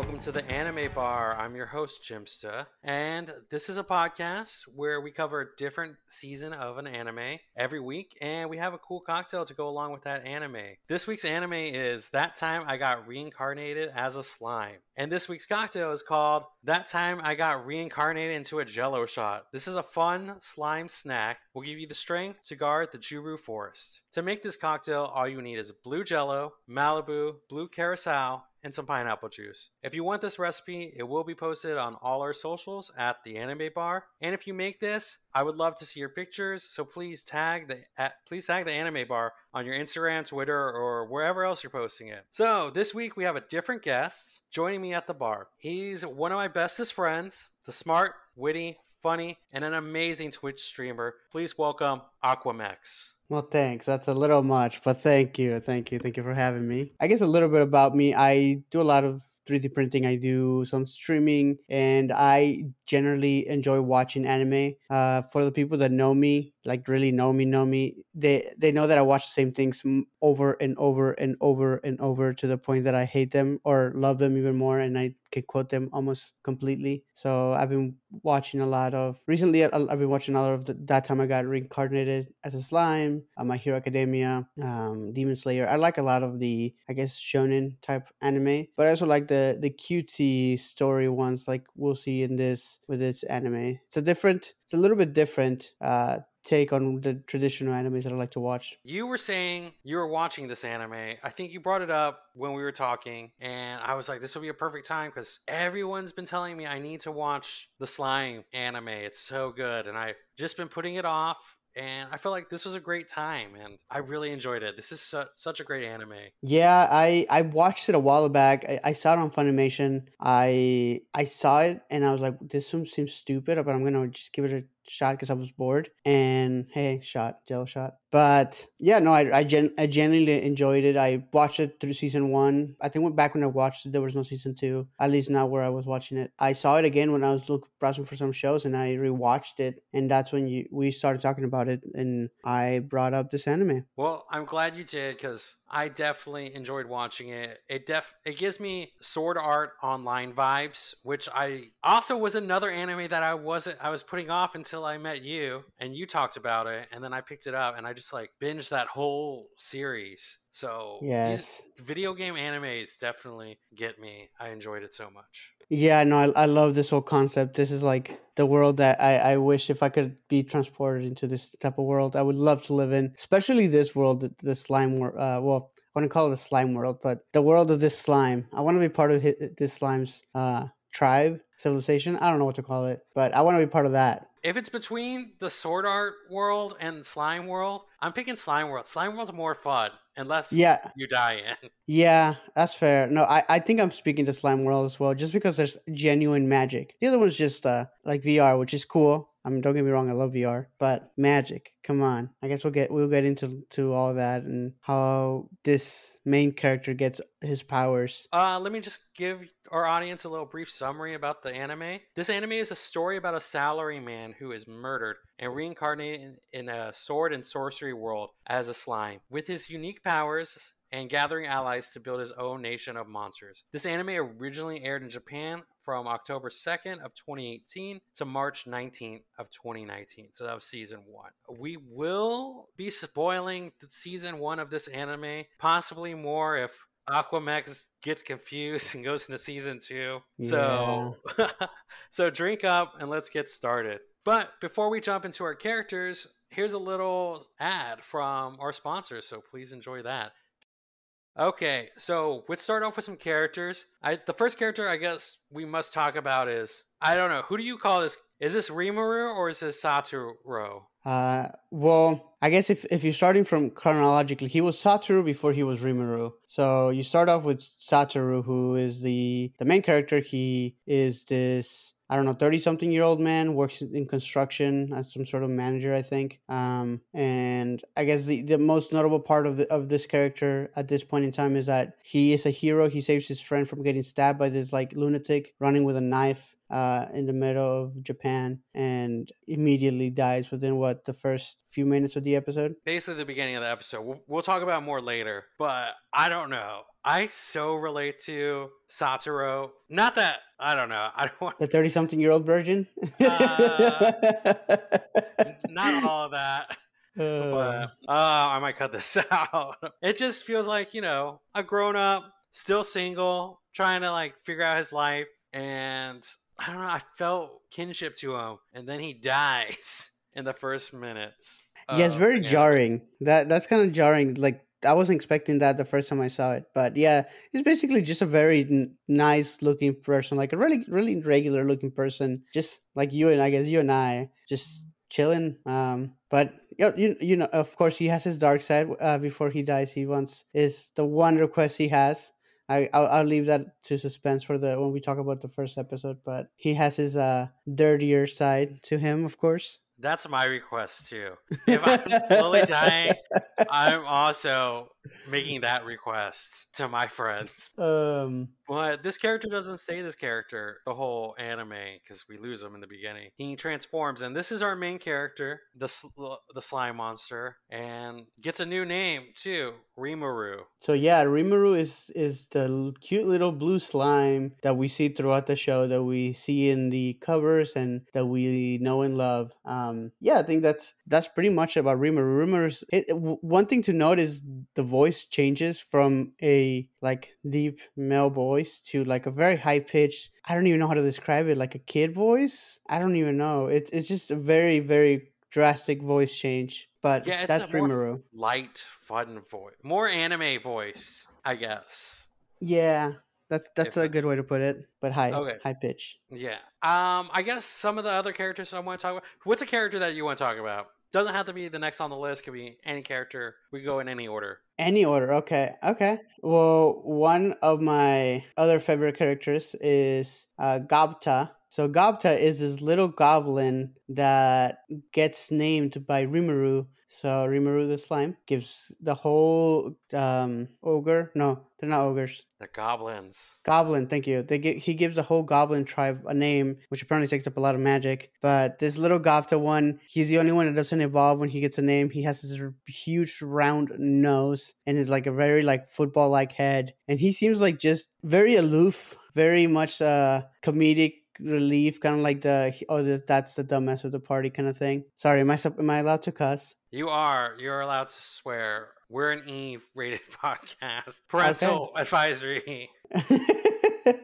welcome to the Anime Bar. I'm your host, Jimsta, and this is a podcast where we cover a different season of an anime every week, and we have a cool cocktail to go along with that anime. This week's anime is That Time I Got Reincarnated as a Slime, and this week's cocktail is called That Time I Got Reincarnated into a Jello Shot. This is a fun slime snack. Will give you the strength to guard the Jura Forest. To make this cocktail, all you need is blue Jello, Malibu, blue Curacao, and some pineapple juice. If you want this recipe, it will be posted on all our socials at the Anime Bar. And if you make this, I would love to see your pictures. So please tag the at, please tag the Anime Bar on your Instagram, Twitter, or wherever else you're posting it. So this week we have a different guest joining me at the bar. He's one of my bestest friends, the smart, witty, funny, and an amazing Twitch streamer. Please welcome Aquamex. Well, thanks. That's a little much, but thank you. Thank you. Thank you for having me. I guess a little bit about me. I do a lot of 3D printing. I do some streaming, and I generally enjoy watching anime. Uh, for the people that know me, like really know me, know me, they they know that I watch the same things over and over and over and over to the point that I hate them or love them even more, and I could quote them almost completely. So I've been watching a lot of recently. I've been watching a lot of the, that time I got reincarnated as a slime, uh, My Hero Academia, um, Demon Slayer. I like a lot of the I guess shonen type anime, but I also like the the cutesy story ones, like we'll see in this with its anime. It's a different. It's a little bit different. Uh, take on the traditional animes that I like to watch. You were saying you were watching this anime. I think you brought it up when we were talking, and I was like, this will be a perfect time because everyone's been telling me I need to watch the slime anime. It's so good, and I've just been putting it off and I feel like this was a great time, and I really enjoyed it. This is su- such a great anime. Yeah, I I watched it a while back. I, I saw it on Funimation. I I saw it and I was like, this one seems stupid, but I'm gonna just give it a shot because I was bored. And hey, shot, Jello shot. But yeah, no, I I, gen- I genuinely enjoyed it. I watched it through season one. I think back when I watched it, there was no season two. At least not where I was watching it. I saw it again when I was looking browsing for some shows, and I rewatched it. And that's when you we started talking about it, and I brought up this anime. Well, I'm glad you did because I definitely enjoyed watching it. It def it gives me Sword Art Online vibes, which I also was another anime that I wasn't I was putting off until I met you and you talked about it, and then I picked it up and I just like binged that whole series. So yes, video game animes definitely get me. I enjoyed it so much. Yeah, no, I, I love this whole concept. This is like the world that I, I wish if I could be transported into this type of world, I would love to live in, especially this world, the, the slime world. Uh, well, I want to call it the slime world, but the world of this slime. I want to be part of this slime's uh, tribe, civilization. I don't know what to call it, but I want to be part of that. If it's between the sword art world and slime world, I'm picking slime world. Slime world's more fun unless yeah. you die in. Yeah, that's fair. No, I, I think I'm speaking to slime world as well, just because there's genuine magic. The other one's just uh like VR, which is cool. I mean, don't get me wrong, I love VR, but magic, come on. I guess we'll get we'll get into to all that and how this main character gets his powers. Uh, let me just give our audience a little brief summary about the anime. This anime is a story about a salary man who is murdered and reincarnated in a sword and sorcery world as a slime. With his unique powers, and gathering allies to build his own nation of monsters. This anime originally aired in Japan from October 2nd of 2018 to March 19th of 2019. So that was season 1. We will be spoiling the season 1 of this anime, possibly more if Aquamex gets confused and goes into season 2. Yeah. So so drink up and let's get started. But before we jump into our characters, here's a little ad from our sponsors, so please enjoy that. Okay, so let's start off with some characters. I the first character I guess we must talk about is I don't know who do you call this? Is this Rimuru or is this Satoru? Uh, well, I guess if if you're starting from chronologically, he was Satoru before he was Rimuru. So you start off with Satoru, who is the the main character. He is this I don't know, 30 something year old man, works in construction as some sort of manager, I think. Um, and I guess the, the most notable part of the, of this character at this point in time is that he is a hero. He saves his friend from getting stabbed by this like lunatic running with a knife uh, in the middle of Japan and immediately dies within what the first few minutes of the episode. Basically, the beginning of the episode. We'll, we'll talk about more later, but I don't know. I so relate to Satoru. Not that I don't know. I don't want The thirty-something-year-old virgin. Uh, not all of that. Uh, but uh, I might cut this out. It just feels like you know a grown up, still single, trying to like figure out his life, and I don't know. I felt kinship to him, and then he dies in the first minutes. yeah, it's very jarring. That that's kind of jarring. Like I wasn't expecting that the first time I saw it, but yeah, he's basically just a very n- nice looking person, like a really really regular looking person, just like you and I guess you and I, just chilling. Um, but you you, know, of course, he has his dark side. Uh, before he dies, he wants is the one request he has. I I'll, I'll leave that to suspense for the when we talk about the first episode. But he has his uh dirtier side to him, of course. That's my request too. If I'm slowly dying, I'm also making that request to my friends. Um, But this character doesn't stay this character the whole anime because we lose him in the beginning. He transforms, and this is our main character, the sl- the slime monster, and gets a new name too, Rimuru. So yeah, Rimuru is is the cute little blue slime that we see throughout the show that we see in the covers and that we know and love. Um, yeah, I think that's that's pretty much about Rimuru. Rumors. it, one thing to note is the voice changes from a like deep male voice to like a very high pitched. I don't even know how to describe it, like a kid voice. I don't even know. It's it's just a very very drastic voice change. But Yeah, that's Rimuru. Light, fun voice, more anime voice, I guess. Yeah, that's that's If- a good way to put it. But high, Okay. high pitch. Yeah. Um, I guess some of the other characters I want to talk about. What's a character that you want to talk about? Doesn't have to be the next on the list. Could be any character. We go in any order. Any order, okay, okay. Well, one of my other favorite characters is uh, Gobta. So Gobta is this little goblin that gets named by Rimuru. So Rimuru the slime gives the whole um, ogre. No, they're not ogres. They're goblins. Goblin, thank you. They get, he gives the whole goblin tribe a name, which apparently takes up a lot of magic. But this little Gobta one, he's the only one that doesn't evolve when he gets a name. He has this huge round nose and is like a very like football like head, and he seems like just very aloof, very much uh comedic relief, kind of like the oh that's the dumbass of the party kind of thing. Sorry, am I am I allowed to cuss? You are. You're allowed to swear. We're an E rated podcast. Parental advisory.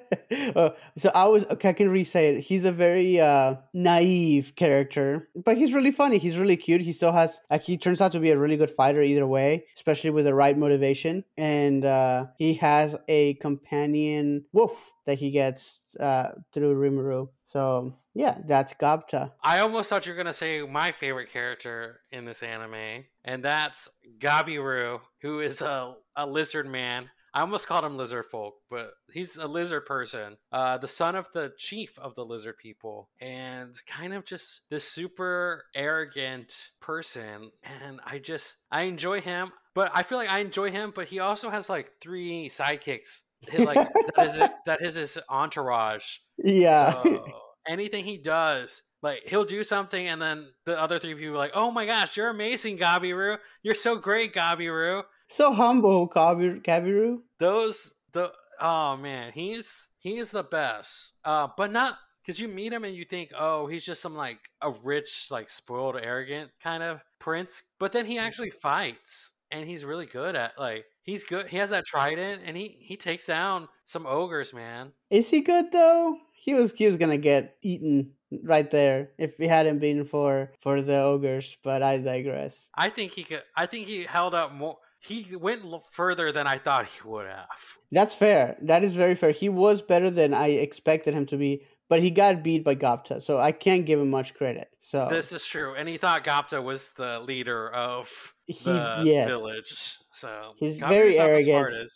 Uh, so I was okay. I can re-say it. He's a very uh, naive character, but he's really funny. He's really cute. He still has like he turns out to be a really good fighter either way, especially with the right motivation. And uh, he has a companion wolf that he gets uh, through Rimuru. So yeah, that's Gobta. I almost thought you were gonna say my favorite character in this anime, and that's Gabiru, who is a, a lizard man. I almost called him lizard folk, but he's a lizard person, uh, the son of the chief of the lizard people, and kind of just this super arrogant person. And I just I enjoy him, but I feel like I enjoy him, but he also has like three sidekicks. Like that is that is his entourage. Yeah. So anything he does, like he'll do something, and then the other three people are like, "Oh my gosh, you're amazing, Gabiru! You're so great, Gabiru!" So humble, Gabiru. Gabiru. Those the oh man, he's he's the best. Uh, but not because you meet him and you think, oh, he's just some like a rich, like spoiled, arrogant kind of prince. But then he actually fights, and he's really good at like he's good. He has that trident, and he he takes down some ogres, man. Is he good though? He was he was gonna get eaten right there if it hadn't been for for the ogres. But I digress. I think he could. I think he held up more. He went further than I thought he would have. That's fair. That is very fair. He was better than I expected him to be, but he got beat by Gobta, so I can't give him much credit. So This is true, and he thought Gobta was the leader of He- the yes. village. So He's very not arrogant.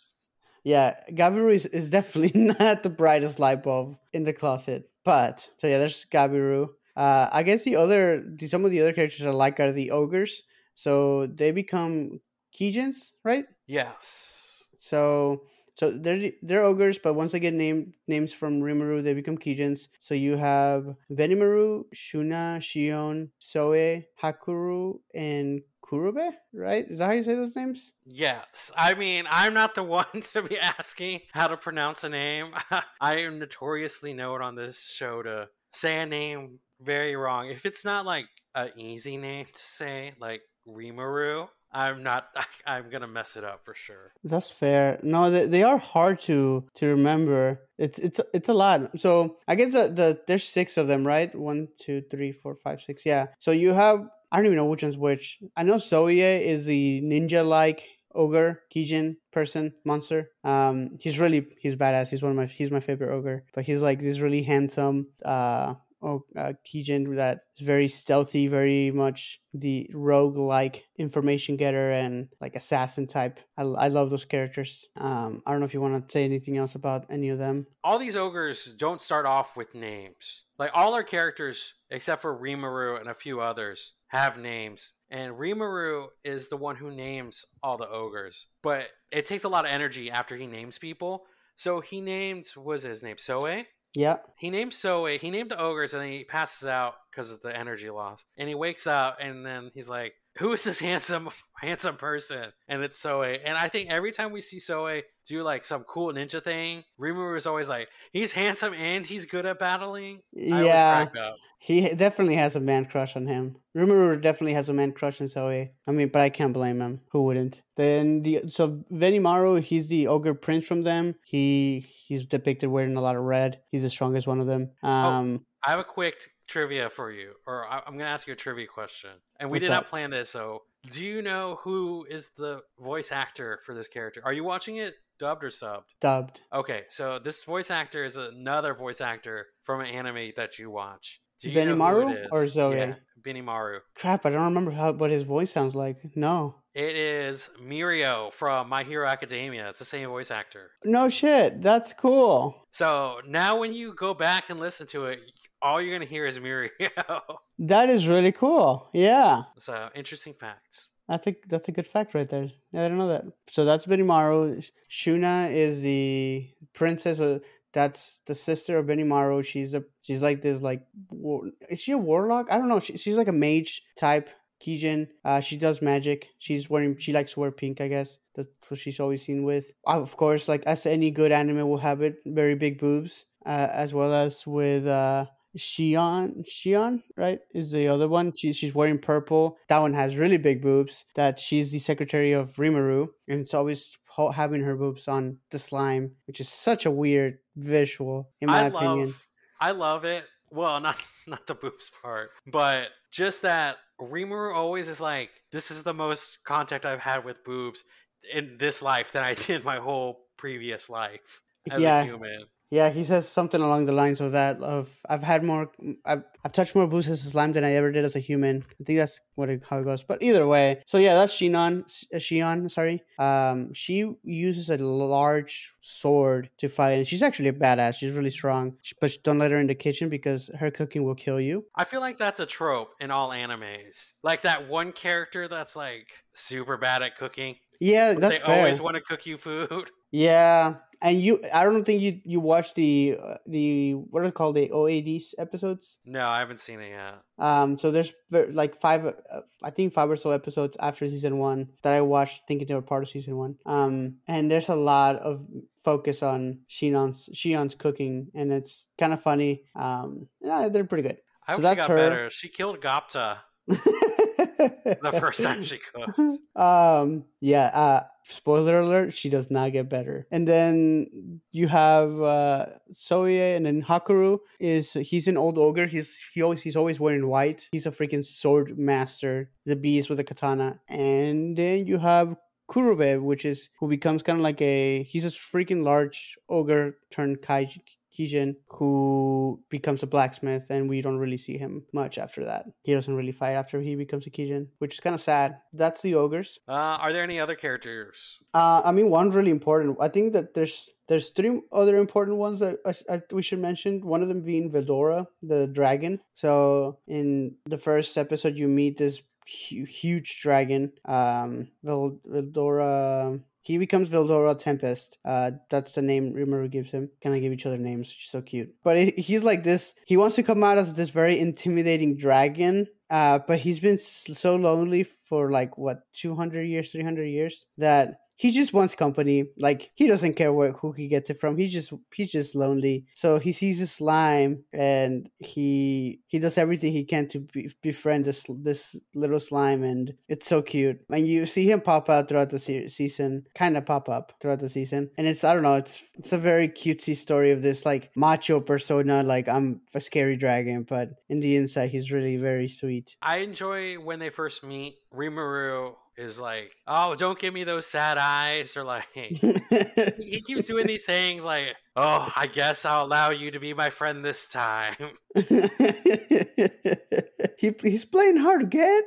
yeah, Gabiru is, is definitely not the brightest light bulb in the closet. But so yeah, there's Gabiru. Uh, I guess the other some of the other characters I like are the ogres. So they become Kijins, right? Yes. So so they're they're ogres, but once they get name names from Rimuru, they become Kijins. So you have Benimaru, Shuna, Shion, Souei, Hakuru, and Kurobe, right? Is that how you say those names? Yes. I mean, I'm not the one to be asking how to pronounce a name. I am notoriously known on this show to say a name very wrong. If it's not like an easy name to say, like Rimuru, I'm not. I'm gonna mess it up for sure. That's fair. No, they, they are hard to to remember. It's it's it's a lot. So I guess the, the there's six of them, right? One, two, three, four, five, six. Yeah. So you have I don't even know which one's which. I know Souei is the ninja like ogre Kijin person monster. Um, he's really he's badass. He's one of my he's my favorite ogre. But he's like this really handsome uh oh, uh, Kijin that is very stealthy, very much the rogue like information getter and like assassin type. I, I love those characters. Um, I don't know if you want to say anything else about any of them. All these ogres don't start off with names. Like all our characters, except for Rimuru and a few others, have names. And Rimuru is the one who names all the ogres. But it takes a lot of energy after he names people. So he named, was his name? Souei? Yeah. He named Souei. He named the ogres, and he passes out because of the energy loss. And he wakes up, and then he's like, "Who is this handsome, handsome person?" And it's Souei. And I think every time we see Souei do like some cool ninja thing, Rimuru is always like, "He's handsome and he's good at battling." I yeah. He definitely has a man crush on him. Rimuru definitely has a man crush on Souei. I mean, but I can't blame him. Who wouldn't? Then the so Benimaru, he's the ogre prince from them. He he's depicted wearing a lot of red. He's the strongest one of them. Oh, um, oh, I have a quick trivia for you, or I, am going to ask you a trivia question. And we did not plan this, so do you know who is the voice actor for this character? Are you watching it dubbed or subbed? Dubbed. Okay, so this voice actor is another voice actor from an anime that you watch. Benimaru or Souei? Yeah, Benimaru. Crap, I don't remember how what his voice sounds like. No. It is Mirio from My Hero Academia. It's the same voice actor. No shit. That's cool. So now when you go back and listen to it, all you're gonna hear is Mirio. that is really cool. Yeah. So interesting facts. That's a that's a good fact right there. Yeah, I don't know that. So that's Benimaru. Shuna is the princess. Of, that's the sister of Benimaru. She's a she's like this like war, is she a warlock? I don't know. She, she's like a mage type Kijin. Uh, she does magic. She's wearing she likes to wear pink. I guess that's what she's always seen with. Uh, of course, like as any good anime will have it, very big boobs. Uh, as well as with uh Shion, Shion, right, is the other one. She, she's wearing purple. That one has really big boobs. That she's the secretary of Rimuru, and it's always having her boobs on the slime, which is such a weird visual, in my I opinion. Love, I love it. Well, not not the boobs part, but just that Rimuru always is like, this is the most contact I've had with boobs in this life than I did my whole previous life as yeah. a human. Yeah, he says something along the lines of that. Of I've had more, I've, I've touched more boosts as a slime than I ever did as a human. I think that's what it, how it goes. But either way, so yeah, that's Shinon. Uh, Shion, sorry. Um, she uses a large sword to fight, and she's actually a badass. She's really strong. But don't let her in the kitchen because her cooking will kill you. I feel like that's a trope in all animes. Like that one character that's like super bad at cooking. Yeah, that's they fair. always want to cook you food. Yeah, and you, I don't think you you watched the uh, the what are they called the OADs episodes. No, I haven't seen it yet. Um, so there's like five, uh, I think five or so episodes after season one that I watched, thinking they were part of season one. Um, and there's a lot of focus on Shion's Shion's cooking, and it's kind of funny. Um, yeah, they're pretty good. I so that's her. better. She killed Gobta. the first time she cooked. Um, yeah. Uh, spoiler alert: she does not get better. And then you have uh, Souei, and then Hakuru is he's an old ogre. He's he always he's always wearing white. He's a freaking sword master, the beast with a katana. And then you have Kurobe, which is who becomes kind of like a he's a freaking large ogre turned kai Kijin, who becomes a blacksmith, and we don't really see him much after that. He doesn't really fight after he becomes a Kijin, which is kind of sad. That's the ogres. Uh, are there any other characters? Uh, I mean, one really important. I think that there's there's three other important ones that I, I, we should mention. One of them being Veldora, the dragon. So in the first episode, you meet this huge dragon. Um, Veldora He becomes Veldora Tempest. Uh, that's the name Rimuru gives him. Kind of give each other names, so cute. But he's like this. He wants to come out as this very intimidating dragon. Uh, but he's been so lonely for like what 200 years 300 years that he just wants company. Like he doesn't care where who he gets it from. He just he's just lonely. So he sees a slime and he he does everything he can to be, befriend this this little slime, and it's so cute. And you see him pop out throughout the se- season, kind of pop up throughout the season, and it's I don't know, it's it's a very cutesy story of this like macho persona. Like I'm a scary dragon, but in the inside, he's really very sweet. I enjoy when they first meet. Rimuru is like, "Oh, don't give me those sad eyes," or like he keeps doing these things like, "Oh, I guess I'll allow you to be my friend this time." he he's playing hard to get.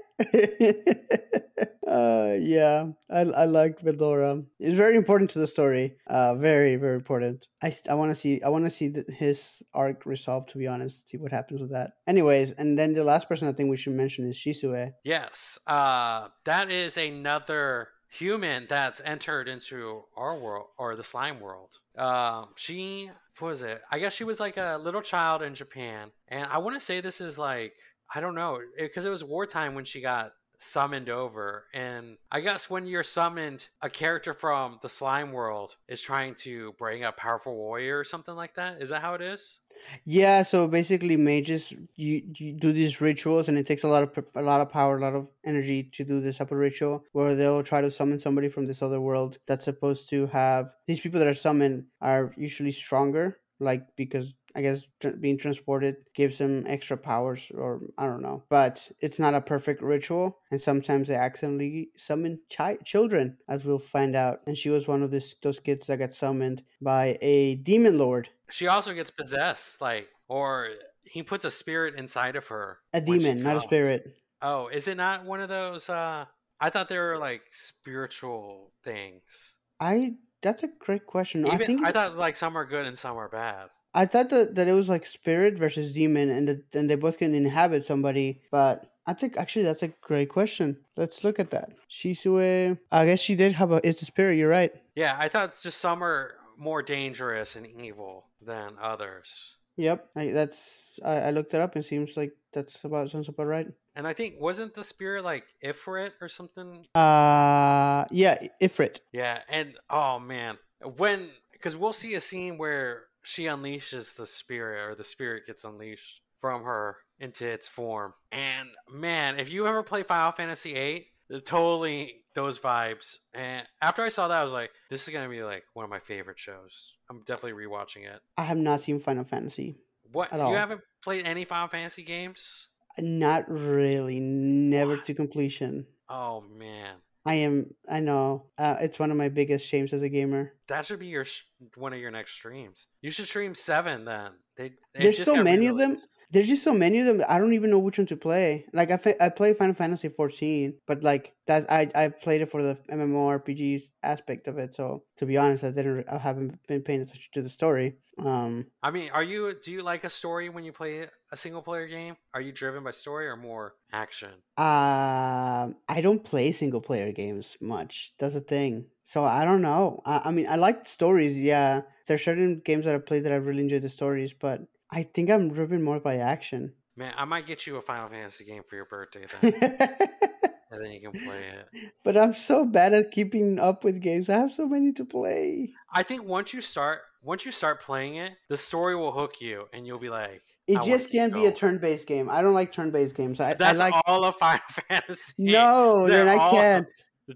uh, yeah, I I like Veldora. It's very important to the story. Uh, very very important. I I want to see I want to see th- his arc resolved. To be honest, see what happens with that. Anyways, and then the last person I think we should mention is Shizu. yes, uh, that is another human that's entered into our world or the slime world. Um, she was it? I guess she was like a little child in Japan, and I want to say this is like I don't know because it, was wartime when she got summoned over. And i guess when you're summoned a character from the slime world is trying to bring a powerful warrior or something like that. Is that how it is? Yeah, so basically, mages you, you do these rituals, and it takes a lot of a lot of power, a lot of energy to do this type of ritual, where they'll try to summon somebody from this other world that's supposed to have these people that are summoned are usually stronger, like because I guess tr- being transported gives them extra powers, or I don't know, but it's not a perfect ritual, and sometimes they accidentally summon chi- children, as we'll find out. And she was one of this those kids that got summoned by a demon lord. she also gets possessed like or he puts a spirit inside of her A demon, not a spirit. oh is it not one of those uh i thought they were like spiritual things I that's a great question. Even, I think I thought like some are good and some are bad I thought that, that it was like spirit versus demon, and that and they both can inhabit somebody. But I think actually that's a great question. Let's look at that. Shizu, I guess she did have a. It's a spirit. You're right. yeah i thought just some are more dangerous and evil than others Yep, I, that's I, I looked it up. and it seems like that's about sounds about right. And I think wasn't the spirit like Ifrit or something? Uh, yeah, Ifrit. Yeah, and oh man, when because we'll see a scene where she unleashes the spirit or the spirit gets unleashed from her into its form. And man, if you ever play Final Fantasy VIII, totally those vibes. And after I saw that, I was like, this is gonna be like one of my favorite shows. I'm definitely rewatching it. I have not seen Final Fantasy. What At you all. haven't played any Final Fantasy games? Not really. Never What? to completion. Oh man, I am. I know. Uh, it's one of my biggest shames as a gamer. that should be your sh- one of your next streams. You should stream seven then. They, There's just so many of them. There's just so many of them. I don't even know which one to play. Like I, fa- I play Final Fantasy 14, but like that, I I played it for the MMORPG aspect of it. So to be honest, I didn't. I haven't been paying attention to the story. Um, I mean, are you? Do you like a story when you play a single player game? Are you driven by story or more action? um, I don't play single player games much. That's the thing. So I don't know. I, I mean, I like stories. Yeah, there's certain games that I play that I really enjoy the stories, but I think I'm driven more by action. Man, I might get you a Final Fantasy game for your birthday then, and then you can play it. but I'm so bad at keeping up with games. I have so many to play. I think once you start, once you start playing it, the story will hook you, and you'll be like, It I just can't be a turn-based game. I don't like turn-based games. I, I That's like all of Final Fantasy. no, then I all- can't.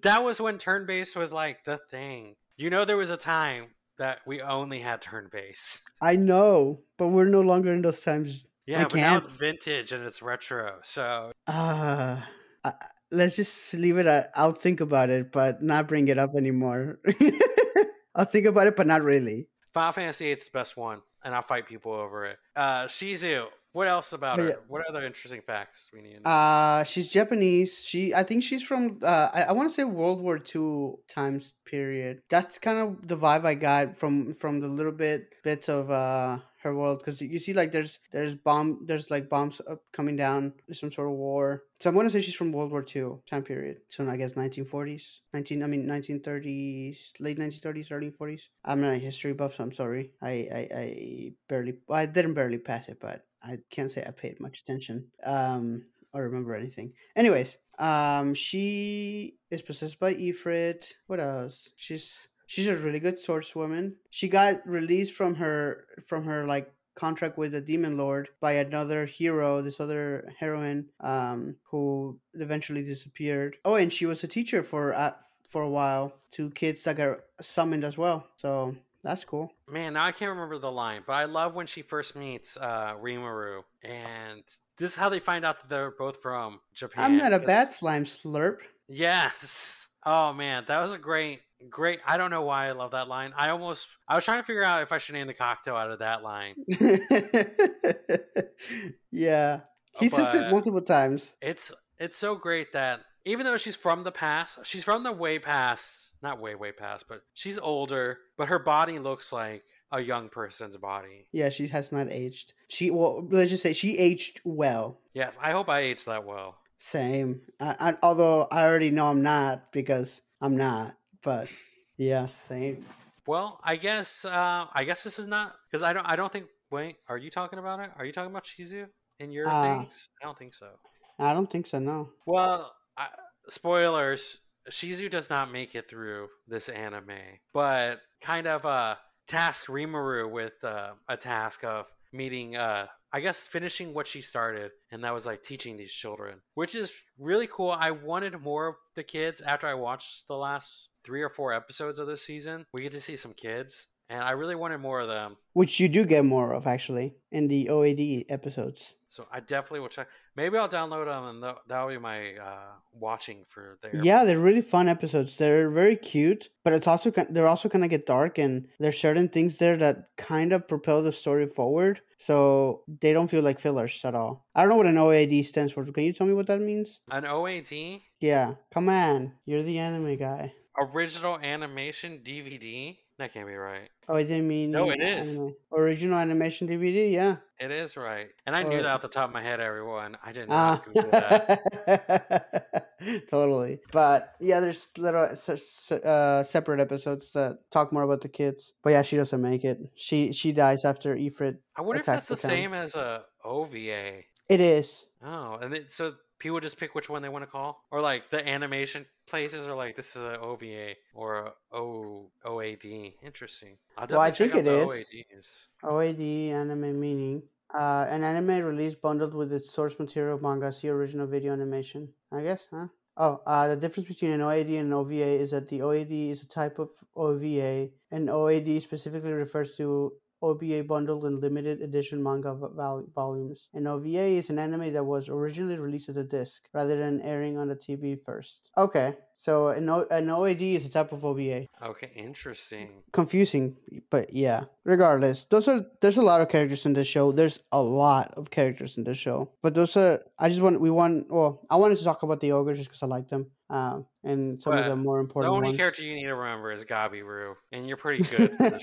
That was when turn based was like the thing. You know, there was a time that we only had turn based. I know, but we're no longer in those times. Yeah, I but now it's vintage and it's retro. So Uh, uh, let's just leave it at I'll think about it, but not bring it up anymore. I'll think about it, but not really. Final Fantasy VIII is the best one, and I'll fight people over it. Uh, Shizu. What else about her? What other interesting facts we need? Uh, she's Japanese. She, I think she's from. Uh, I, I want to say World War II times period. That's kind of the vibe I got from from the little bit bits of uh her world because you see like there's there's bomb there's like bombs up, coming down. Some sort of war. So I'm gonna say she's from World War II time period. So I guess 1940s, 19 I mean 1930s, late 1930s, early 40s. I'm not a history buff, so I'm sorry. I I, I barely I didn't barely pass it, but I can't say I paid much attention. Um, or remember anything. Anyways, um, she is possessed by Ifrit. What else? She's she's a really good swordswoman. She got released from her from her like contract with the demon lord by another hero this other heroine um who eventually disappeared oh and she was a teacher for uh, for a while to kids that got summoned as well so that's cool Man, now I can't remember the line, but I love when she first meets uh, Rimuru, and this is how they find out that they're both from Japan. i'm not a bad slime slurp Yes. Oh man, that was a great, great. I don't know why I love that line. I almost, I was trying to figure out if I should name the cocktail out of that line. yeah he says it multiple times It's, it's so great that even though she's from the past, she's from the way past, not way, way past, but she's older, but her body looks like a young person's body. yeah she has not aged she well let's just say she aged well Yes, I hope I aged that well. Same. I, I, although I already know I'm not because I'm not. But yeah, same. Well, I guess, uh, I guess this is not because I don't, I don't think. Wait, are you talking about it? Are you talking about Shizu in your Uh, things? I don't think so. I don't think so. No. Well, I, spoilers. Shizu does not make it through this anime, but kind of uh, task Rimuru with uh, a task of meeting, uh, I guess, finishing what she started, and that was like teaching these children, which is really cool. I wanted more of the kids after I watched the last three or four episodes of this season. We get to see some kids, and I really wanted more of them. Which you do get more of actually in the OAD episodes. So I definitely will check. Maybe I'll download them, and tha- that'll be my uh, watching for there. Yeah, they're really fun episodes. They're very cute, but it's also they're also kind of get dark, and there's certain things there that kind of propel the story forward. So they don't feel like fillers at all. I don't know what an OAD stands for. Can you tell me what that means? An OAD Yeah, come on, you're the anime guy. original animation DVD. That can't be right. Oh, I didn't mean No, it is. anime. original animation DVD. Yeah. It is right, and I knew that off the top of my head. Everyone, I did Ah, not Google that. totally. But yeah, there's little uh, separate episodes that talk more about the kids. But yeah, she doesn't make it. She she dies after Ifrit. I wonder if that's the the same as a OVA. It is. Oh, and it, so people just pick which one they want to call, or like the animation places are like this is an OVA or a O OAD. Interesting. Well, I think it is. OADs. OAD anime meaning. Uh, an anime release bundled with its source material manga. See original video animation. I guess, huh? Oh, uh, the difference between an OAD and an OVA is that the OAD is a type of OVA, and OAD specifically refers to OVA bundled and limited edition manga vol- volumes. An OVA is an anime that was originally released as a disc rather than airing on the TV first. Okay, so an, o- an OAD is a type of OVA Okay, interesting. confusing but yeah regardless those are there's a lot of characters in this show there's a lot of characters in this show but those are i just want we want well i wanted to talk about the ogres just because i like them um and some of Well, the more important. The only ones character you need to remember is Gabiru, and you're pretty good for the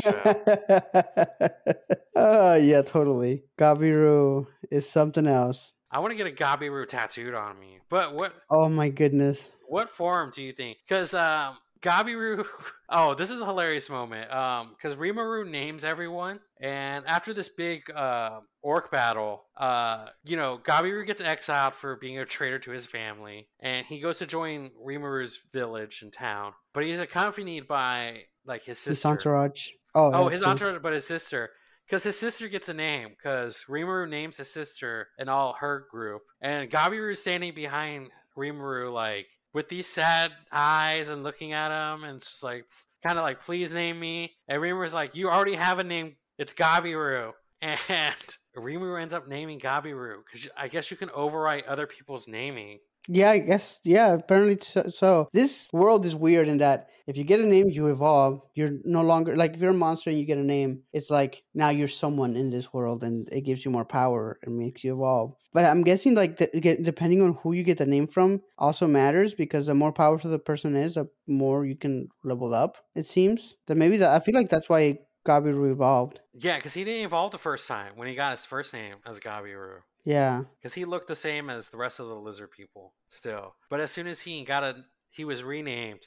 show. uh yeah totally gabiru is something else I want to get a Gabiru tattooed on me, but what oh my goodness what form do you think? Because um, Gabiru. Oh, this is a hilarious moment. Um, because Rimuru names everyone, and after this big uh orc battle, uh, you know, Gabiru gets exiled for being a traitor to his family, and he goes to join Rimuru's village and town, but he's accompanied by like his sister. his entourage oh, Oh, his entourage, but his sister. Because his sister gets a name, because Rimuru names his sister and all her group. And Gabiru's standing behind Rimuru, like, with these sad eyes and looking at him, and it's just like, kind of like, please name me. And Rimuru's like, you already have a name. It's Gabiru. And Rimuru ends up naming Gabiru, because I guess you can overwrite other people's naming. Yeah, I guess. Yeah, apparently so, so. This world is weird in that if you get a name, you evolve. You're no longer like if you're a monster and you get a name, it's like now you're someone in this world, and it gives you more power and makes you evolve. But I'm guessing like the, depending on who you get the name from also matters because the more powerful the person is, the more you can level up. It seems that maybe that I feel like that's why Gabiru evolved. Yeah, because he didn't evolve the first time when he got his first name as Gabiru. Yeah. Because he looked the same as the rest of the lizard people still. But as soon as he got a, he was renamed.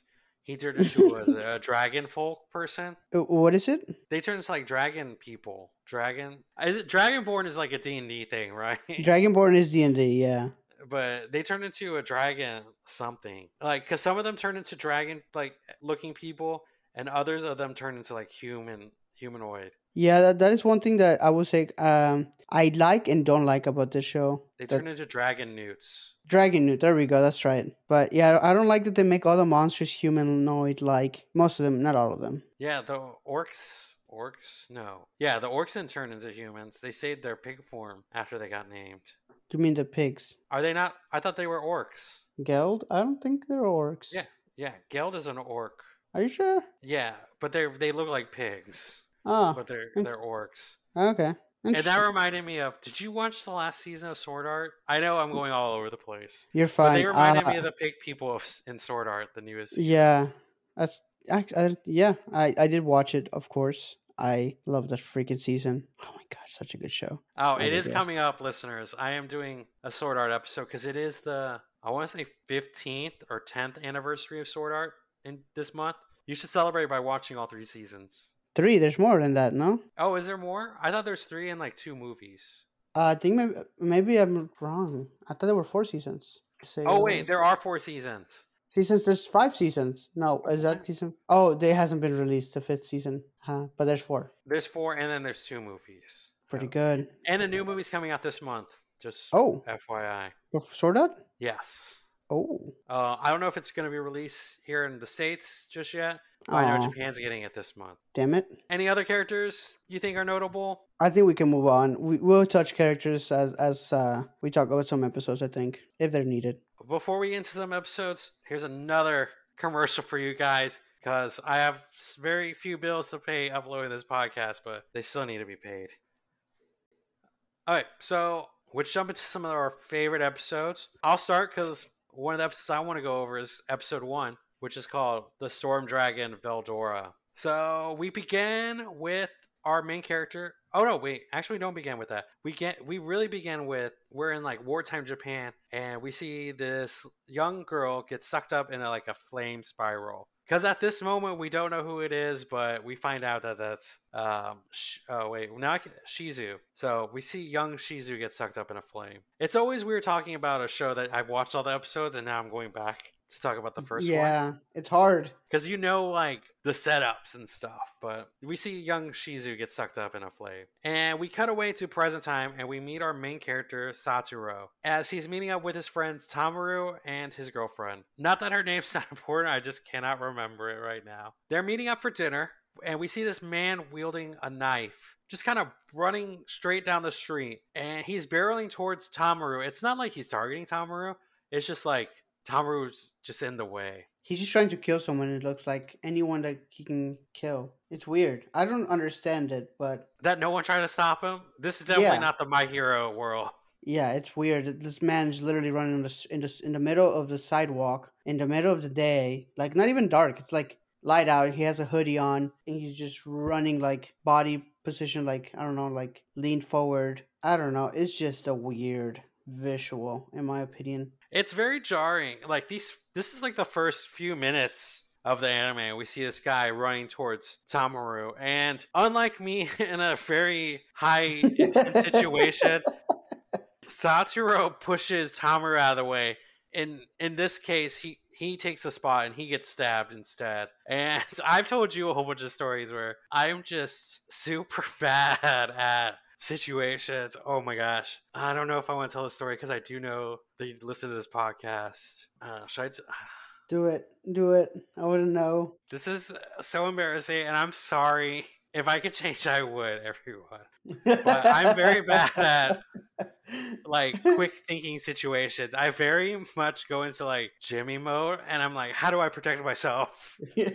He turned into a, a dragon folk person. Uh, What is it? They turned into like dragon people. Dragon is it Dragonborn is like a D and D thing, right? Dragonborn is D and D. Yeah. but they turned into a dragon something like because some of them turned into dragon like looking people and others of them turned into like human humanoid Yeah, that, that is one thing that I would say um, I like and don't like about this show. they That- turned into dragon newts Dragon Newt, there we go, that's right. But yeah, I don't like that they make all the monsters humanoid like. Most of them, not all of them. yeah the orcs orcs no yeah the orcs didn't turn into humans they stayed their pig form after they got named You mean the pigs? are they not i thought they were orcs Geld? I don't think they're orcs. Yeah. yeah geld is an orc Are you sure? yeah but they they look like pigs Oh, but they're they're orcs okay. And that reminded me of. Did you watch the last season of Sword Art? I know I'm going all over the place, You're but fine. they reminded Uh, me of the pig people of, in Sword Art, the newest. season. Yeah, that's act- I, yeah. I I did watch it, of course. I love that freaking season. Oh my gosh, such a good show. Oh, I it did, coming up, listeners. I am doing a Sword Art episode because it is the I want to say 15th or 10th anniversary of Sword Art in this month. You should celebrate by watching all three seasons. Three. There's more than that, no? Oh, is there more? I thought there's three and like two movies. Uh, I think maybe maybe I'm wrong. I thought there were four seasons. Say Oh wait, there are four seasons. seasons. There's five seasons. No, is that season? Oh, they hasn't been released the fifth season. Huh? But there's four. There's four, and then there's two movies. Pretty Oh. good. And a new movie's coming out this month. Just Oh, FYI. Sword Art. Yes. Oh, Uh, I don't know if it's going to be released here in the States just yet. I know Japan's getting it this month. damn it. Any other characters you think are notable? I think we can move on. We will touch characters as as uh, we talk about some episodes. I think if they're needed. Before we get into some episodes, here's another commercial for you guys because I have very few bills to pay uploading this podcast, but they still need to be paid. All right, so let's jump into some of our favorite episodes. I'll start because one of the episodes I want to go over is episode one, which is called The Storm Dragon Veldora. So we begin with our main character. Oh no, wait, actually don't begin with that. We get we really begin with we're in like wartime Japan and we see this young girl get sucked up in a, like a flame spiral. Because at this moment we don't know who it is, but we find out that that's um. Sh- oh wait, now I can- Shizu. So we see young Shizu get sucked up in a flame. It's always weird talking about a show that I've watched all the episodes and now I'm going back to talk about the first one? yeah, it's hard. because you know like the setups and stuff but we see young shizu get sucked up in a flame and we cut away to present time and we meet our main character satoru as he's meeting up with his friends tamaru and his girlfriend. Not that her name's not important i just cannot remember it right now. They're meeting up for dinner and we see this man wielding a knife just kind of running straight down the street and he's barreling towards tamaru it's not like he's targeting tamaru it's just like tamaru's just in the way He's just trying to kill someone. It looks like anyone that he can kill. It's weird. I don't understand it, but that no one tried to stop him. This is definitely Yeah. not the My Hero world. yeah, it's weird. This man's literally running in the in the in the middle of the sidewalk in the middle of the day, like not even dark. It's like light out. He has a hoodie on, and he's just running like body position, like I don't know, like leaned forward. I don't know. It's just a weird visual, in my opinion. It's very jarring. Like these, this is like the first few minutes of the anime. We see this guy running towards Tamaru, and unlike me in a very high intense situation, Satoru pushes Tamaru out of the way. In in this case, he he takes the spot and he gets stabbed instead. And I've told you a whole bunch of stories where I'm just super bad at situations. Oh my gosh. I don't know if I want to tell the story because I do know that you listen to this podcast. Uh, should I? T- Do it. Do it. I wouldn't know. this is so embarrassing, and I'm sorry. If I could change, I would, everyone. But I'm very bad at like quick thinking situations. I very much go into like Jimmy mode, and I'm like, how do I protect myself?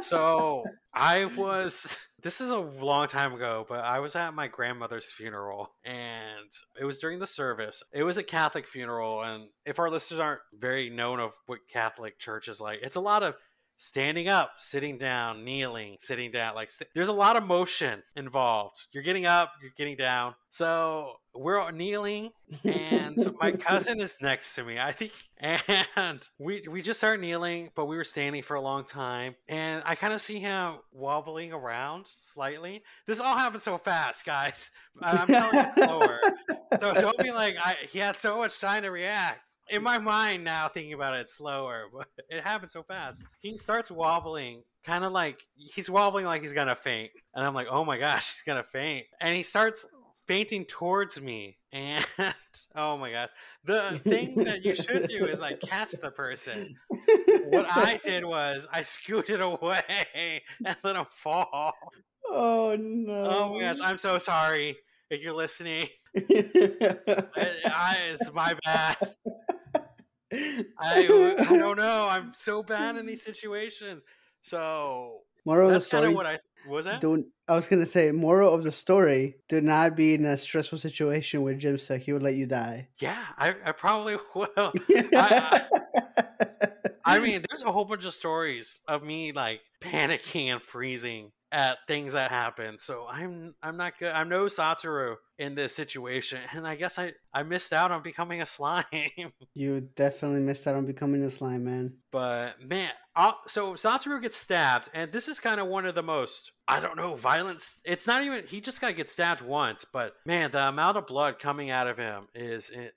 So I was. This is a long time ago, but I was at my grandmother's funeral, and it was during the service. It was a Catholic funeral, and if our listeners aren't very known of what Catholic church is like, it's a lot of standing up, sitting down, kneeling, sitting down. Like st- there's a lot of motion involved. You're getting up, you're getting down. So we're all kneeling, and my cousin is next to me. I think, and we we just start kneeling, but we were standing for a long time, and I kind of see him wobbling around slightly. This all happened so fast, guys. I'm telling you slower. so don't be like I, he had so much time to react. In my mind now, thinking about it, it's slower, but it happened so fast. He starts wobbling, kind of like he's wobbling like he's gonna faint, and I'm like, oh my gosh, he's gonna faint, and he starts fainting towards me and oh my god. The thing that you should do is like catch the person. What i did was i scooted away and let him fall. Oh no oh my gosh i'm so sorry if you're listening. I, I, it's my bad. I, I don't know. I'm so bad in these situations. So Moral that's of the story. kind of what i was that Don't. I was gonna say, moral of the story: Do not be in a stressful situation with Jim Stuck. He would let you die. yeah i, I probably will I, I mean, there's a whole bunch of stories of me like panicking and freezing at things that happen. So I'm I'm not good. I'm no Satoru in this situation, and I guess I I missed out on becoming a slime. you definitely missed out on becoming a slime man. but man, I'll, so Satoru gets stabbed, and this is kind of one of the most I don't know violence. It's not even he just got to get stabbed once, but man, the amount of blood coming out of him is it.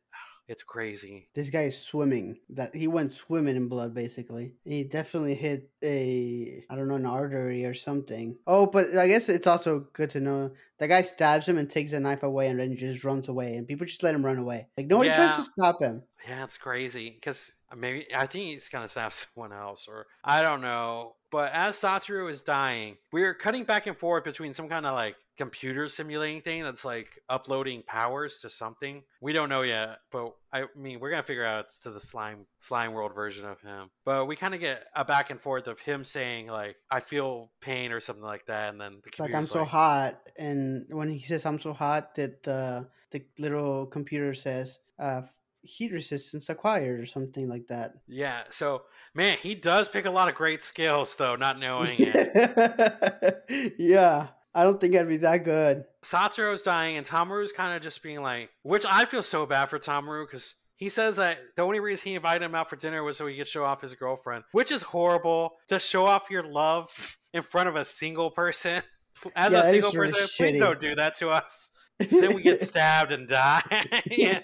It's crazy. This guy is swimming. That he went swimming in blood, basically. He definitely hit a I don't know an artery or something. Oh, but I guess it's also good to know the guy stabs him and takes the knife away and then just runs away, and people just let him run away. Like nobody tries to stop him. Yeah, it's crazy because uh, maybe I think he's gonna stab someone else, or I don't know. But as Satoru is dying, we're cutting back and forth between some kind of like computer simulating thing that's like uploading powers to something. We don't know yet, but I mean we're gonna figure out it's to the slime slime world version of him. But we kind of get a back and forth of him saying like I feel pain or something like that, and then the like I'm so hot, and when he says I'm so hot, that uh, the little computer says uh, heat resistance acquired or something like that. Yeah, so man, he does pick a lot of great skills though, not knowing it. yeah, I don't think I'd be that good. Satoru's dying, and Tamaru's kind of just being like, which I feel so bad for Tamaru because he says that the only reason he invited him out for dinner was so he could show off his girlfriend, which is horrible to show off your love in front of a single person. As Yeah, a single is really person, please shitty. don't do that to us. then we get stabbed and die. Yeah,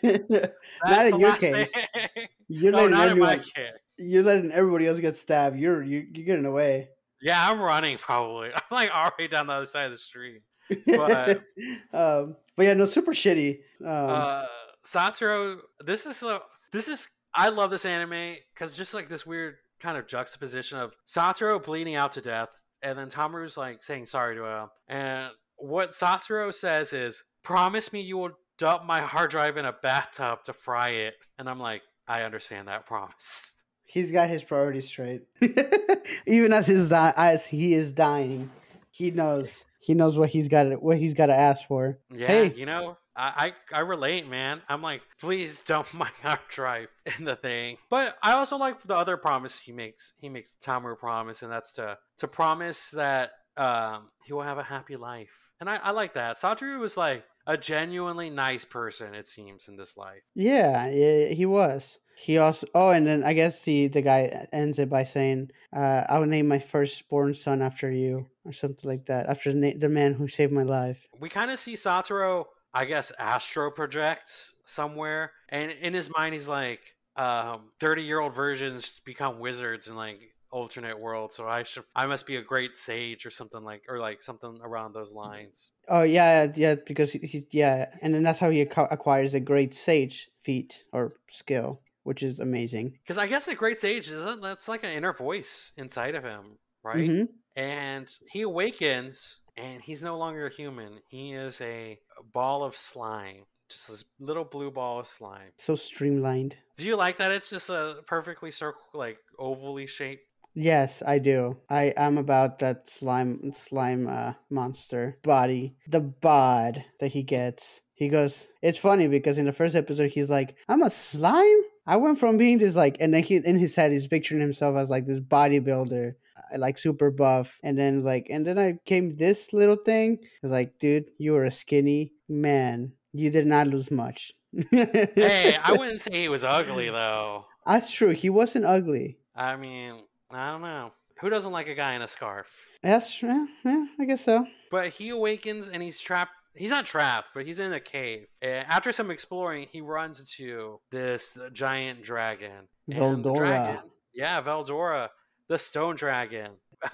not in your case. thing. You're no, letting not in my everyone. case. You're letting everybody else get stabbed. You're you, you're getting away. Yeah, I'm running probably. I'm like already down the other side of the street. But- um, but yeah, no, super shitty. Um, uh Satoru this is a this is I love this anime because just like this weird kind of juxtaposition of Satoru bleeding out to death and then Tamaru's like saying sorry to him and what Satoru says is promise me you will dump my hard drive in a bathtub to fry it and I'm like I understand that promise he's got his priorities straight. Even as his di- as he is dying, he knows he knows what he's got what he's got to ask for. yeah Hey. you know I, I I relate man I'm like please dump my hard drive in the thing but I also like the other promise he makes he makes Tamaru promise and that's to to promise that um he will have a happy life and I, I like that Satoru was like a genuinely nice person it seems in this life Yeah, yeah, he was. He also oh, and then I guess the the guy ends it by saying, uh, "I will name my firstborn son after you," or something like that. After the, na- the man who saved my life. we kind of see Satoru I guess astro project somewhere and in his mind he's like um 30 year old versions become wizards in like alternate worlds so I should I must be a great sage or something like or like something around those lines Oh yeah, yeah, because he, he yeah, and then that's how he acquires a great sage feat or skill, which is amazing. because I guess the great sage is that that's like an inner voice inside of him right Mhm. and he awakens and he's no longer a human he is a ball of slime just this little blue ball of slime So streamlined. do you like that it's just a perfectly circle like ovally shaped Yes, I do. I am about that slime slime uh, monster body. The bod that he gets. He goes. It's funny because in the first episode he's like, "I'm a slime." I went from being this like, and then he in his head he's picturing himself as like this bodybuilder. uh, like super buff, and then like, and then I came this little thing. Like, dude, you were a skinny man. You did not lose much. hey, I wouldn't say he was ugly though. That's true. He wasn't ugly. I mean, I don't know. Who doesn't like a guy in a scarf? Yes, yeah, yeah, I guess so. But he awakens and he's trapped. He's not trapped, but he's in a cave. And after some exploring, he runs into this giant dragon. Veldora. dragon- yeah, Veldora, the stone dragon.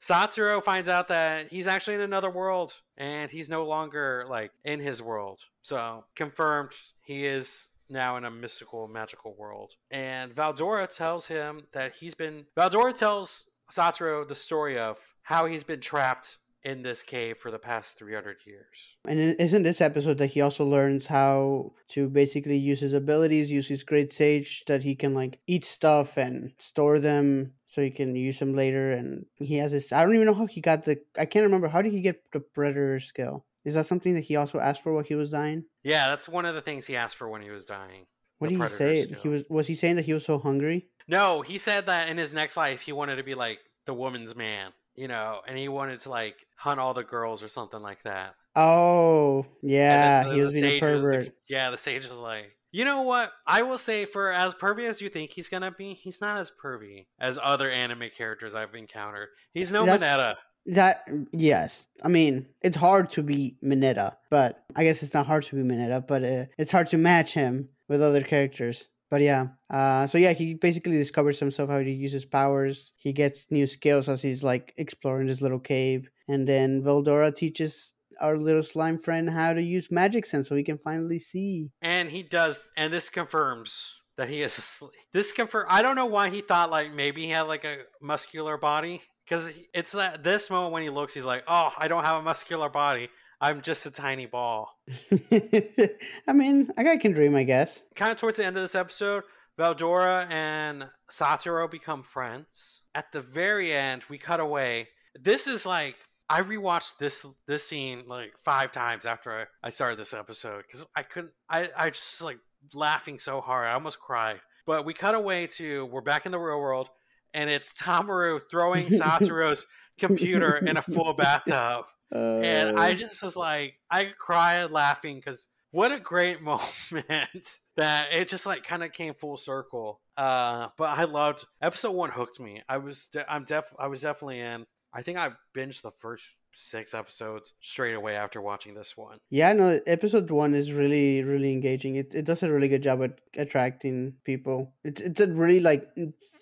Satoru finds out that he's actually in another world and he's no longer like in his world. So, confirmed he is now in a mystical magical world. And Veldora tells him that he's been Veldora tells Satoru the story of how he's been trapped in this cave for the past 300 years. And isn't this episode that he also learns how to basically use his abilities, use his great sage that he can like eat stuff and store them so he can use them later. And he has this. I don't even know how he got the. I can't remember how did he get the predator skill. Is that something that he also asked for while he was dying? Yeah, that's one of the things he asked for when he was dying. What did he say? skill. He was was he saying that he was so hungry? No, he said that in his next life he wanted to be like the woman's man, you know, and he wanted to like hunt all the girls or something like that. Oh yeah, then he was being a pervert. yeah, the sage was like, you know what? I will say, for as pervy as you think he's gonna be, he's not as pervy as other anime characters I've encountered. He's no That's- Mineta. That yes, I mean it's hard to be Mineta, but I guess it's not hard to be Mineta, but uh, it's hard to match him with other characters. But yeah, uh, so yeah, he basically discovers himself how to use his powers. He gets new skills as he's like exploring this little cave, and then Veldora teaches our little slime friend how to use magic sense, so he can finally see. And he does, and this confirms that he is asleep. This confirm. I don't know why he thought like maybe he had like a muscular body because it's that this moment when he looks, he's like, "Oh, I don't have a muscular body. I'm just a tiny ball." I mean, a guy can dream, I guess. Kind of towards the end of this episode, Veldora and Satoru become friends. At the very end, we cut away. This is like I rewatched this this scene like five times after I, I started this episode because I couldn't. I I just like laughing so hard. I almost cried. But we cut away to we're back in the real world, and it's Tamaru throwing Satoru's computer in a full bathtub and I Uh, just was like, I cried laughing because what a great moment that it just like kind of came full circle. Uh, but I loved episode one hooked me. I was de- I'm def I was definitely in. I think I binged the first six episodes straight away after watching this one. Yeah, no, episode one is really, really engaging. It it does a really good job at attracting people. It's it's a really like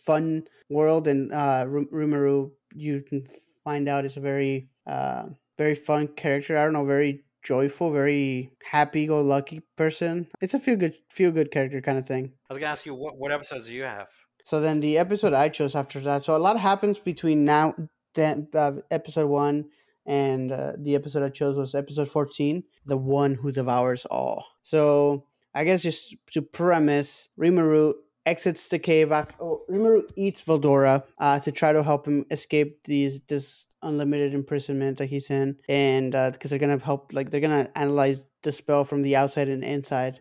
fun world, and uh, Ru- Rumaru, you can find out is a very uh very fun character. I don't know, very joyful, very happy-go-lucky person. It's a feel good feel good character kind of thing. I was gonna ask you what what episodes do you have? So then the episode I chose after that. So a lot happens between now, then uh, episode one, and uh, the episode I chose was episode fourteen, the one who devours all. So I guess just to premise, Rimuru exits the cave. After, oh, Rimuru eats Veldora uh, to try to help him escape these this unlimited imprisonment that he's in, and because they're gonna help, like they're gonna analyze the spell from the outside and inside.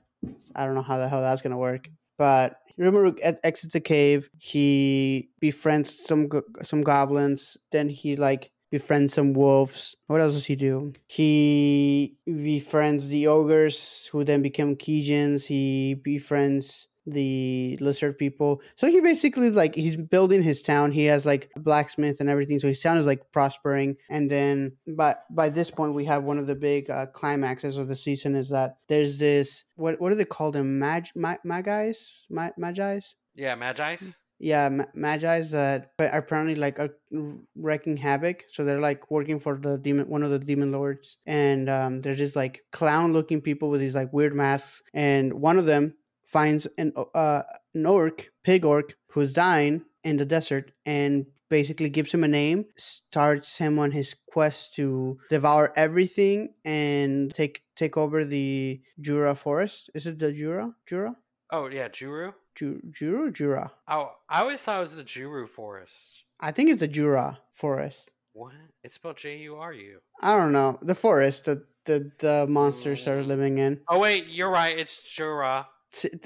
I don't know how the hell that's gonna work, but Rimuru exits the cave. He befriends some some goblins. Then he like befriends some wolves. What else does he do? He befriends the ogres, who then become Kijins. He befriends the lizard people. So he basically like he's building his town. He has like a blacksmith and everything. So his town is like prospering. And then, but by this point, we have one of the big uh, climaxes of the season is that there's this what what do they call them? Mag ma- magis ma- magis. Yeah, Magi's. Yeah, ma- magi's that but are apparently like are wrecking havoc. So they're like working for the demon, one of the demon lords, and um, they're just like clown-looking people with these like weird masks. And one of them finds an uh, an orc, pig orc, who's dying in the desert, and basically gives him a name, starts him on his quest to devour everything and take take over the Jura forest. Is it the Jura? Jura? Oh yeah, Juru. Ju- Jura? Jura? Oh, I always thought it was the Juru Forest. I think it's the Jura forest. What? It's spelled J U R U. I don't know the forest that the the monsters are Mm. living in. Oh wait, you're right. It's Jura.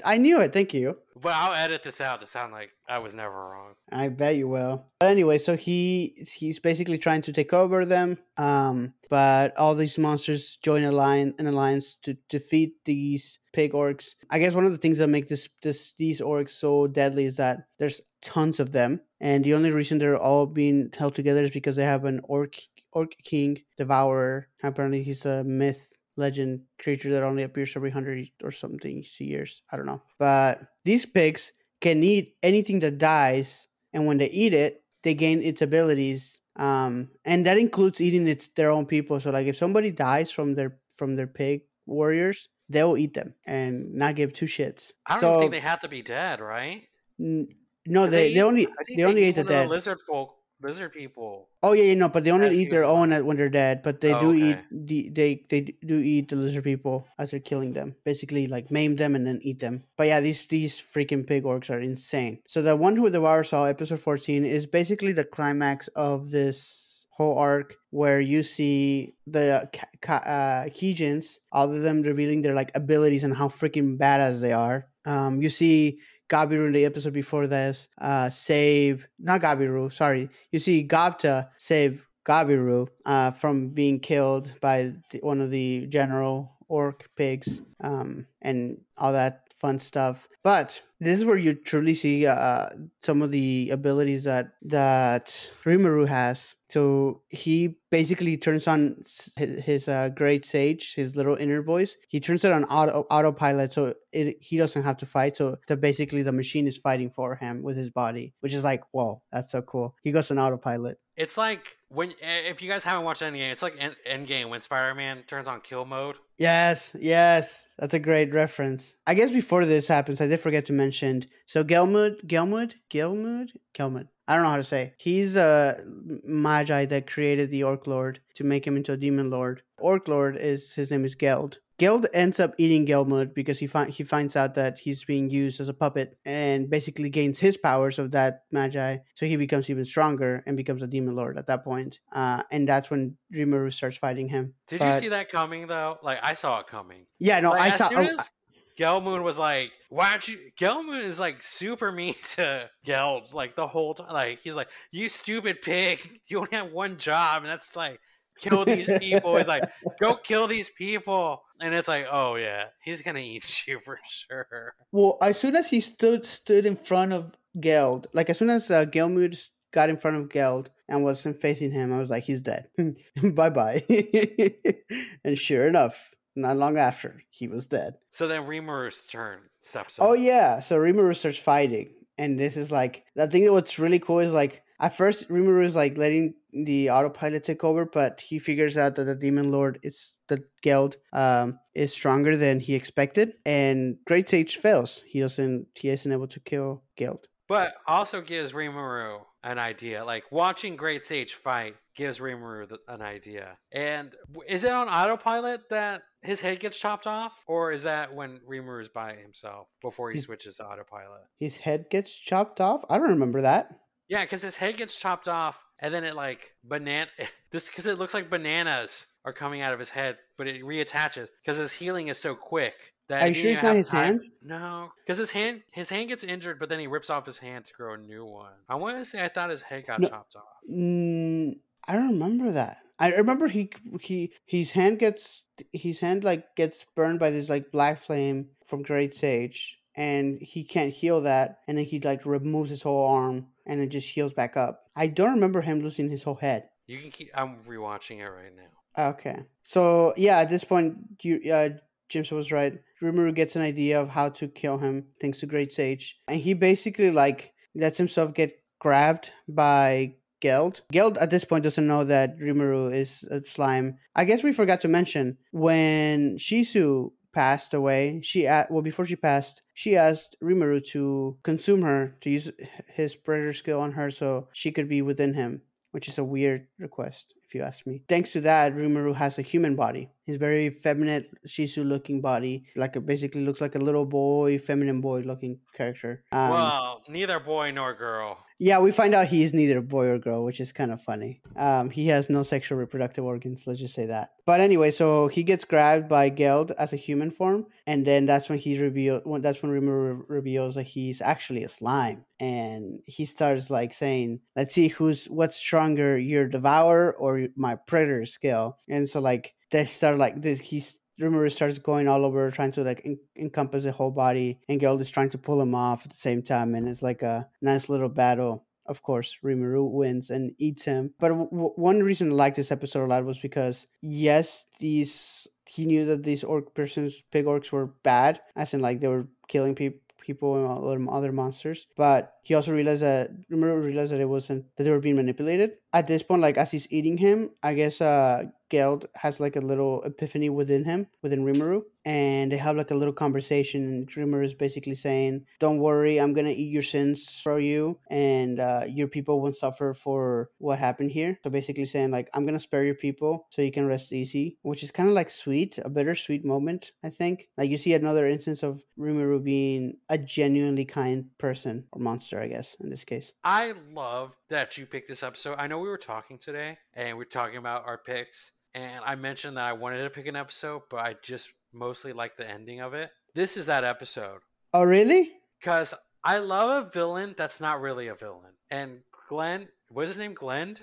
I knew it. Thank you. But I'll edit this out to sound like I was never wrong. I bet you will. But anyway, so he he's basically trying to take over them. Um, but all these monsters join a line an alliance to defeat these pig orcs. I guess one of the things that make this this these orcs so deadly is that there's tons of them, and the only reason they're all being held together is because they have an orc orc king devourer. Apparently, he's a myth legend creature that only appears every hundred or something years. I don't know. But these pigs can eat anything that dies, and when they eat it, they gain its abilities. Um, and that includes eating its their own people. So like if somebody dies from their from their pig warriors, they'll eat them and not give two shits. I don't so think they have to be dead, right? n- no, they, they, eat- only I they only eat ate the dead. lizard folk, lizard people. Oh yeah, yeah, no, but they only As eat their own when they're dead. But they Oh, do eat okay. the they they do eat the lizard people as they're killing them. Basically, like maim them and then eat them. But yeah, these these freaking pig orcs are insane. So the one who the devours saw, episode fourteen, is basically the climax of this whole arc where you see the uh, Kijins, all of them revealing their like abilities and how freaking badass they are. Um, you see Gabiru in the episode before this uh, save not Gabiru, sorry. You see Gobta save Gabiru uh, from being killed by the, one of the general orc pigs um, and all that fun stuff. But this is where you truly see uh, some of the abilities that that Rimuru has. So he basically turns on his, his uh, great sage, his little inner voice. He turns it on auto autopilot, so it, he doesn't have to fight. So the, basically, the machine is fighting for him with his body, which is like, whoa, that's so cool. He goes on autopilot. It's like when eh, if you guys haven't watched Endgame, it's like End- Endgame when Spider-Man turns on kill mode. Yes, yes, that's a great reference. I guess before this happens, I did forget to mention. So Gelmud, Gelmud, Gelmud, Gelmud. I don't know how to say. He's a magi that created the Orc Lord to make him into a demon lord. Orc Lord is his name is Geld. Geld ends up eating Gelmud because he find he finds out that he's being used as a puppet and basically gains his powers of that magi. So he becomes even stronger and becomes a demon lord at that point. Uh, and that's when Rimuru starts fighting him. Did you see that coming though? Like I saw it coming. Yeah, no, Like, I as saw. soon oh, as Gelmud was like, "Why'd you?" Gelmud is like super mean to Geld, like the whole time. Like he's like, "You stupid pig! You only have one job, and that's like kill these people." He's like, "Go kill these people," and it's like, "Oh yeah, he's gonna eat you for sure." Well, as soon as he stood stood in front of Geld, like as soon as uh, Gelmud got in front of Geld and wasn't facing him, I was like, he's dead. bye bye. and sure enough, not long after, he was dead. So then Rimuru's turn steps up. Oh yeah, so Rimuru starts fighting, and this is like I think what's really cool is like at first Rimuru is like letting the autopilot take over, but he figures out that the demon lord is the Geld um is stronger than he expected, and Great Sage fails. He doesn't he isn't able to kill Geld. But also gives Rimuru an idea. Like watching Great Sage fight gives Rimuru the, an idea. And is it on autopilot that his head gets chopped off, or is that when Rimuru's by himself before he He's- switches to autopilot? His head gets chopped off. I don't remember that. Yeah, because his head gets chopped off, and then it like banana. This because it looks like bananas are coming out of his head, but it reattaches because his healing is so quick. That Are you sure it's not his time- hand? No, because his hand his hand gets injured, but then he rips off his hand to grow a new one. I want to say I thought his head got No. chopped off. Mm, I don't remember that. I remember he he his hand gets his hand like gets burned by this like black flame from Great Sage, and he can't heal that, and then he like removes his whole arm, and it just heals back up. I don't remember him losing his whole head. You can keep. I'm rewatching it right now. Okay, so yeah, at this point, you uh, James was right. Rimuru gets an idea of how to kill him thanks to Great Sage, and he basically like lets himself get grabbed by Geld. Geld at this point doesn't know that Rimuru is a slime. I guess we forgot to mention when Shizu passed away. She a well before she passed, she asked Rimuru to consume her to use his predator skill on her so she could be within him, which is a weird request if if you ask me. Thanks to that, Rimuru has a human body. He's very feminine, Shizu looking body. Like it basically looks like a little boy, feminine boy looking character. Um, well, neither boy nor girl. Yeah, we find out he is neither boy or girl, which is kind of funny. Um, he has no sexual reproductive organs, let's just say that. But anyway, so he gets grabbed by Geld as a human form, and then that's when he reveals. When, that's when Rimuru reveals that he's actually a slime, and he starts like saying, "Let's see who's what's stronger, your devourer or my predator skill." And so like they start like this. He's Rimuru starts going all over, trying to like en- encompass the whole body, and Geld is trying to pull him off at the same time, and it's like a nice little battle. Of course, Rimuru wins and eats him. But w- one reason I like this episode a lot was because yes, these he knew that these orc persons, big orcs, were bad, as in like they were killing people and other monsters. But he also realized that remember realized that it wasn't that they were being manipulated. At this point, like as he's eating him, I guess uh Geld has like a little epiphany within him, within Rimuru, and they have like a little conversation. And Rimuru is basically saying, "Don't worry, I'm gonna eat your sins for you, and uh, your people won't suffer for what happened here." So basically saying like, "I'm gonna spare your people so you can rest easy," which is kind of like sweet, a bittersweet moment. I think like you see another instance of Rimuru being a genuinely kind person or monster, I guess in this case. I love that you picked this episode. I know we were talking today, and we are talking about our picks and I mentioned that I wanted to pick an episode, but I just mostly like the ending of it. This is that episode. Oh, really? Because I love a villain that's not really a villain. And Glenn, what's his name? Glenn?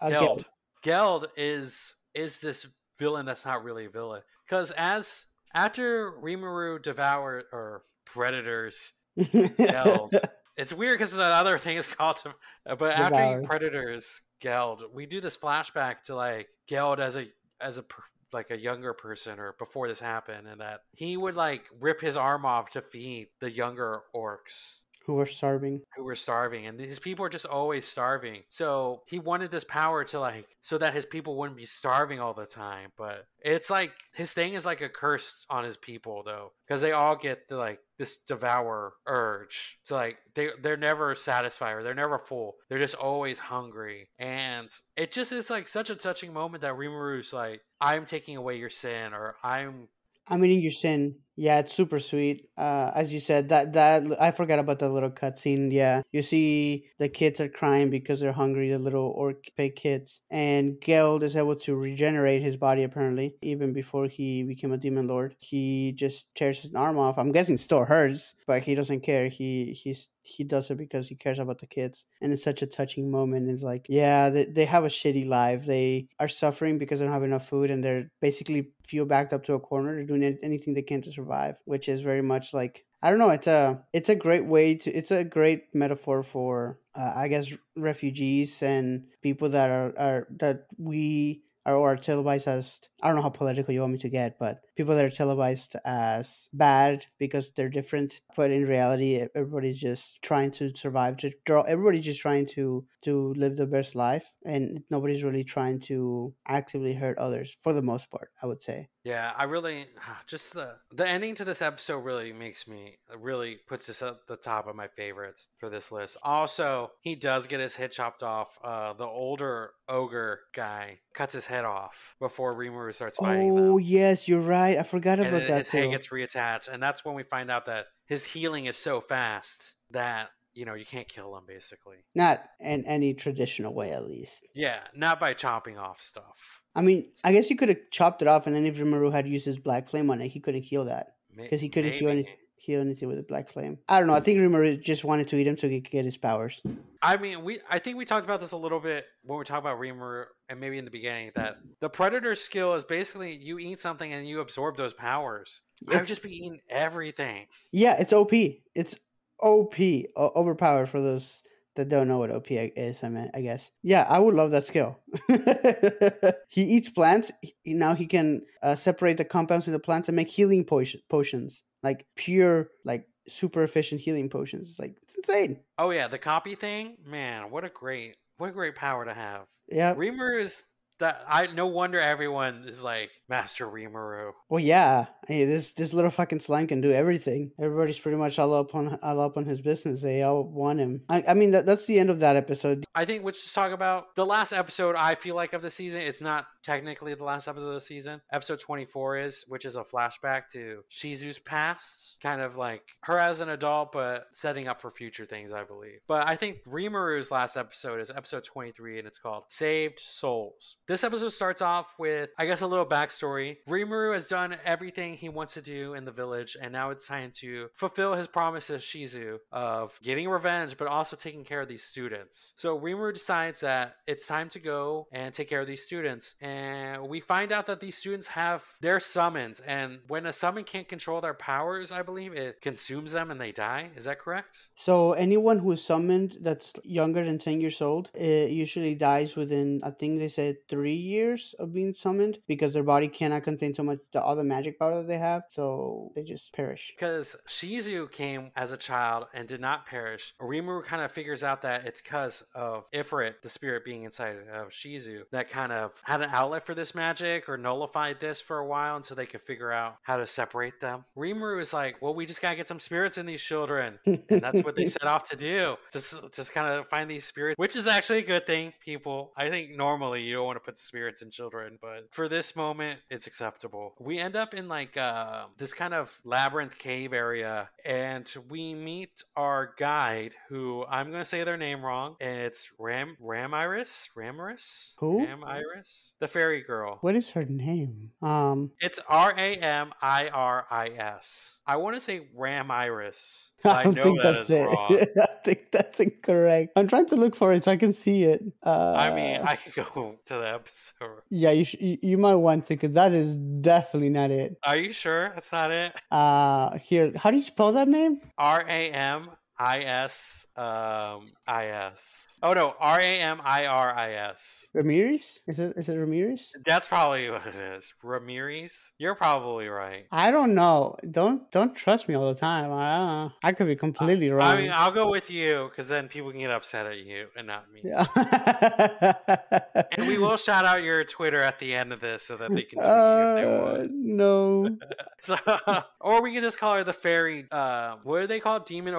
Uh, Geld. Geld is is this villain that's not really a villain. Because as after Rimuru devoured or predators Geld, it's weird because that other thing is called, but Devour. after predators Geld, we do this flashback to like Geld as a as a like a younger person or before this happened, and that he would like rip his arm off to feed the younger orcs who were starving. Who were starving and these people are just always starving. So he wanted this power to like so that his people wouldn't be starving all the time but it's like his thing is like a curse on his people though because they all get the like this devour urge so like they they're never satisfied or they're never full. They're just always hungry and it just is like such a touching moment that Rimuru's like i'm taking away your sin or i'm I'm eating your sin. Yeah, it's super sweet. Uh, as you said, that that I forgot about that little cutscene. Yeah, you see the kids are crying because they're hungry. The little orc pig kids, and Geld is able to regenerate his body. Apparently, even before he became a demon lord, he just tears his arm off. I'm guessing still hurts, but he doesn't care. He he's he does it because he cares about the kids and it's such a touching moment it's like yeah they, they have a shitty life they are suffering because they don't have enough food and they're basically feel backed up to a corner they're doing anything they can to survive which is very much like I don't know. It's a it's a great way to. It's a great metaphor for uh, I guess refugees and people that are, are that we are, are televised as I don't know how political you want me to get, but people that are televised as bad because they're different but in reality everybody's just trying to survive to draw everybody's just trying to to live the best life and nobody's really trying to actively hurt others for the most part i would say. Yeah i really just the the ending to this episode really makes me really puts this at the top of my favorites for this list. Also he does get his head chopped off uh the older ogre guy cuts his head off before Rimuru starts fighting oh them. yes you're right right. I forgot about and that. His too. head gets reattached, and that's when we find out that his healing is so fast that you know you can't kill him basically. Not in any traditional way, at least. Yeah, not by chopping off stuff. I mean, I guess he could have chopped it off, and then if Rimuru had used his black flame on it, he couldn't heal that because he couldn't heal anything heal anything with a black flame. I don't know. I think Rimuru just wanted to eat him so he could get his powers. I mean, we I think we talked about this a little bit when we talked about Rimuru and maybe in the beginning that the predator skill is basically you eat something and you absorb those powers. I've just been eating everything. Yeah, it's OP. It's OP, overpowered for those that don't know what OP is. I mean, I guess. Yeah, I would love that skill. he eats plants. Now he can uh, separate the compounds in the plants and make healing potions like pure like super efficient healing potions. Like it's insane. Oh yeah, the copy thing, man, what a great what a great power to have. Yeah. Reamer is that I no wonder everyone is like Master Rimuru. Well, yeah. Hey, this this little fucking slime can do everything. Everybody's pretty much all up on all up on his business. They all want him. I, I mean, that, that's the end of that episode. I think we should talk about the last episode. I feel like of the season. It's not technically the last episode of the season. Episode twenty four is, which is a flashback to Shizu's past, kind of like her as an adult, but setting up for future things. I believe. But I think Rimuru's last episode is episode twenty three, and it's called Saved Souls. This episode starts off with, I guess, a little backstory. Rimuru has done everything he wants to do in the village, and now it's time to fulfill his promise to Shizu of getting revenge, but also taking care of these students. So Rimuru decides that it's time to go and take care of these students, and we find out that these students have their summons, and when a summon can't control their powers, I believe it consumes them and they die. Is that correct? So anyone who is summoned that's younger than ten years old, usually dies within. I think they said years of being summoned because their body cannot contain so much the other magic power that they have, so they just perish. Because Shizu came as a child and did not perish, Rimuru kind of figures out that it's because of Ifrit, the spirit being inside of Shizu, that kind of had an outlet for this magic or nullified this for a while until they could figure out how to separate them. Rimuru is like, well, we just gotta get some spirits in these children. And that's what they set off to do. Just just kind of find these spirits, which is actually a good thing, people. I think normally you don't want to put spirits in children, but for this moment, it's acceptable. We end up in like uh, this kind of labyrinth cave area, and we meet our guide, who I'm gonna say their name wrong, and it's Ram Ramiris Ramiris Who? Ramiris, the fairy girl. What is her name? Um, It's R A M I R I S. I want to say Ramiris. I I don't think that that's it. wrong. I think that's incorrect. I'm trying to look for it so I can see it. Uh, I mean, I could go to the episode. yeah, you, sh- you might want to because that is definitely not it. Are you sure that's not it? Uh, here, how do you spell that name? R A M I S um I S. Oh no, R A M I R I S. Ramirez? Is it is it Ramirez? That's probably what it is. Ramirez. You're probably right. I don't know. Don't don't trust me all the time. I I could be completely wrong. I mean, I'll go with you because then people can get upset at you and not me. yeah. And we will shout out your Twitter at the end of this so that they can tweet you if they Uh, want. no. So, or we can just call her the fairy. Uh, what are they called? Demon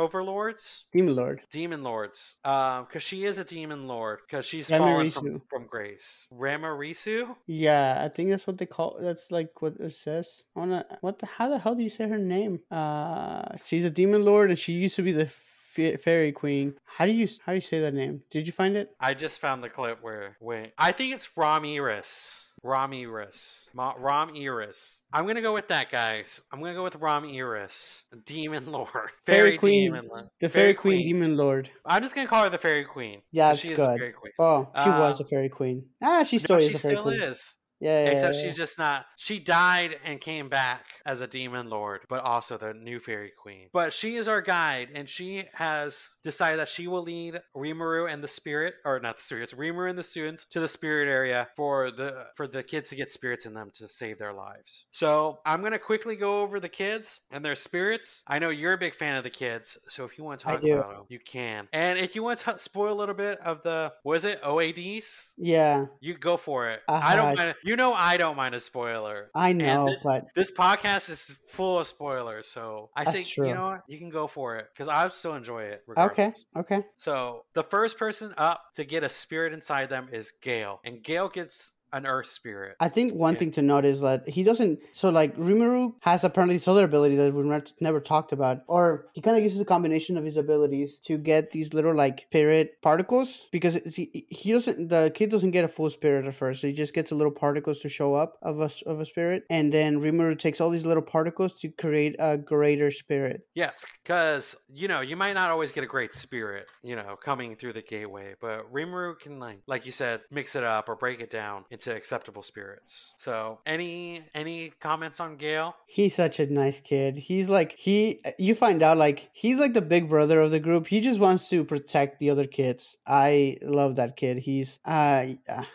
overlords. Demon Lord. Demon lords. Um, because she is a demon lord. Because she's fallen from, from grace. Ramarisu. Yeah, I think that's what they call. That's like what it says. I wanna. What the? How the hell do you say her name? Uh, she's a demon lord, and she used to be the fairy queen. How do you how do you say that name? Did you find it? I just found the clip where wait. I think it's Ramiris. Ramiris. Ma- Ram Iris. I'm gonna go with that, guys. I'm gonna go with Ram Iris, Demon Lord, Fairy Queen. Demon Lord. The fairy, queen, demon lord. I'm just gonna call her the Fairy Queen. Yeah, she a good. Fairy Queen. Oh, she was Uh, a fairy queen. Ah, she No, still she is a fairy still queen. is. Yeah, yeah, Except yeah, she's just not. She died and came back as a demon lord, but also the new fairy queen. But she is our guide, and she has decided that she will lead Rimuru and the spirit, or not the spirits, Rimuru and the students to the spirit area for the for the kids to get spirits in them to save their lives. So I'm gonna quickly go over the kids and their spirits. I know you're a big fan of the kids, so if you want to talk about them, you can. And if you want to spoil a little bit of the was it OADs? yeah. You go for it. I Uh-huh. don't mind. You know, I don't mind a spoiler. I know, this- but This podcast is full of spoilers, so I That's think true. you know what, you can go for it because I still enjoy it. okay, Regardless. okay. So the first person up to get a spirit inside them is Gale, and Gale gets an Earth spirit. I think one Yeah. thing to note is that he doesn't. So, like, Rimuru has apparently this other ability that we've never, never talked about, or he kind of uses a combination of his abilities to get these little like spirit particles. Because he, he doesn't, the kid doesn't get a full spirit at first. So he just gets a little particles to show up of a of a spirit, and then Rimuru takes all these little particles to create a greater spirit. Yes, because you know you might not always get a great spirit, you know, coming through the gateway, but Rimuru can like, like you said, mix it up or break it down into acceptable spirits. So, any any comments on Gale? He's such a nice kid. He's like he you find out like he's like the big brother of the group. He just wants to protect the other kids. I love that kid. He's uh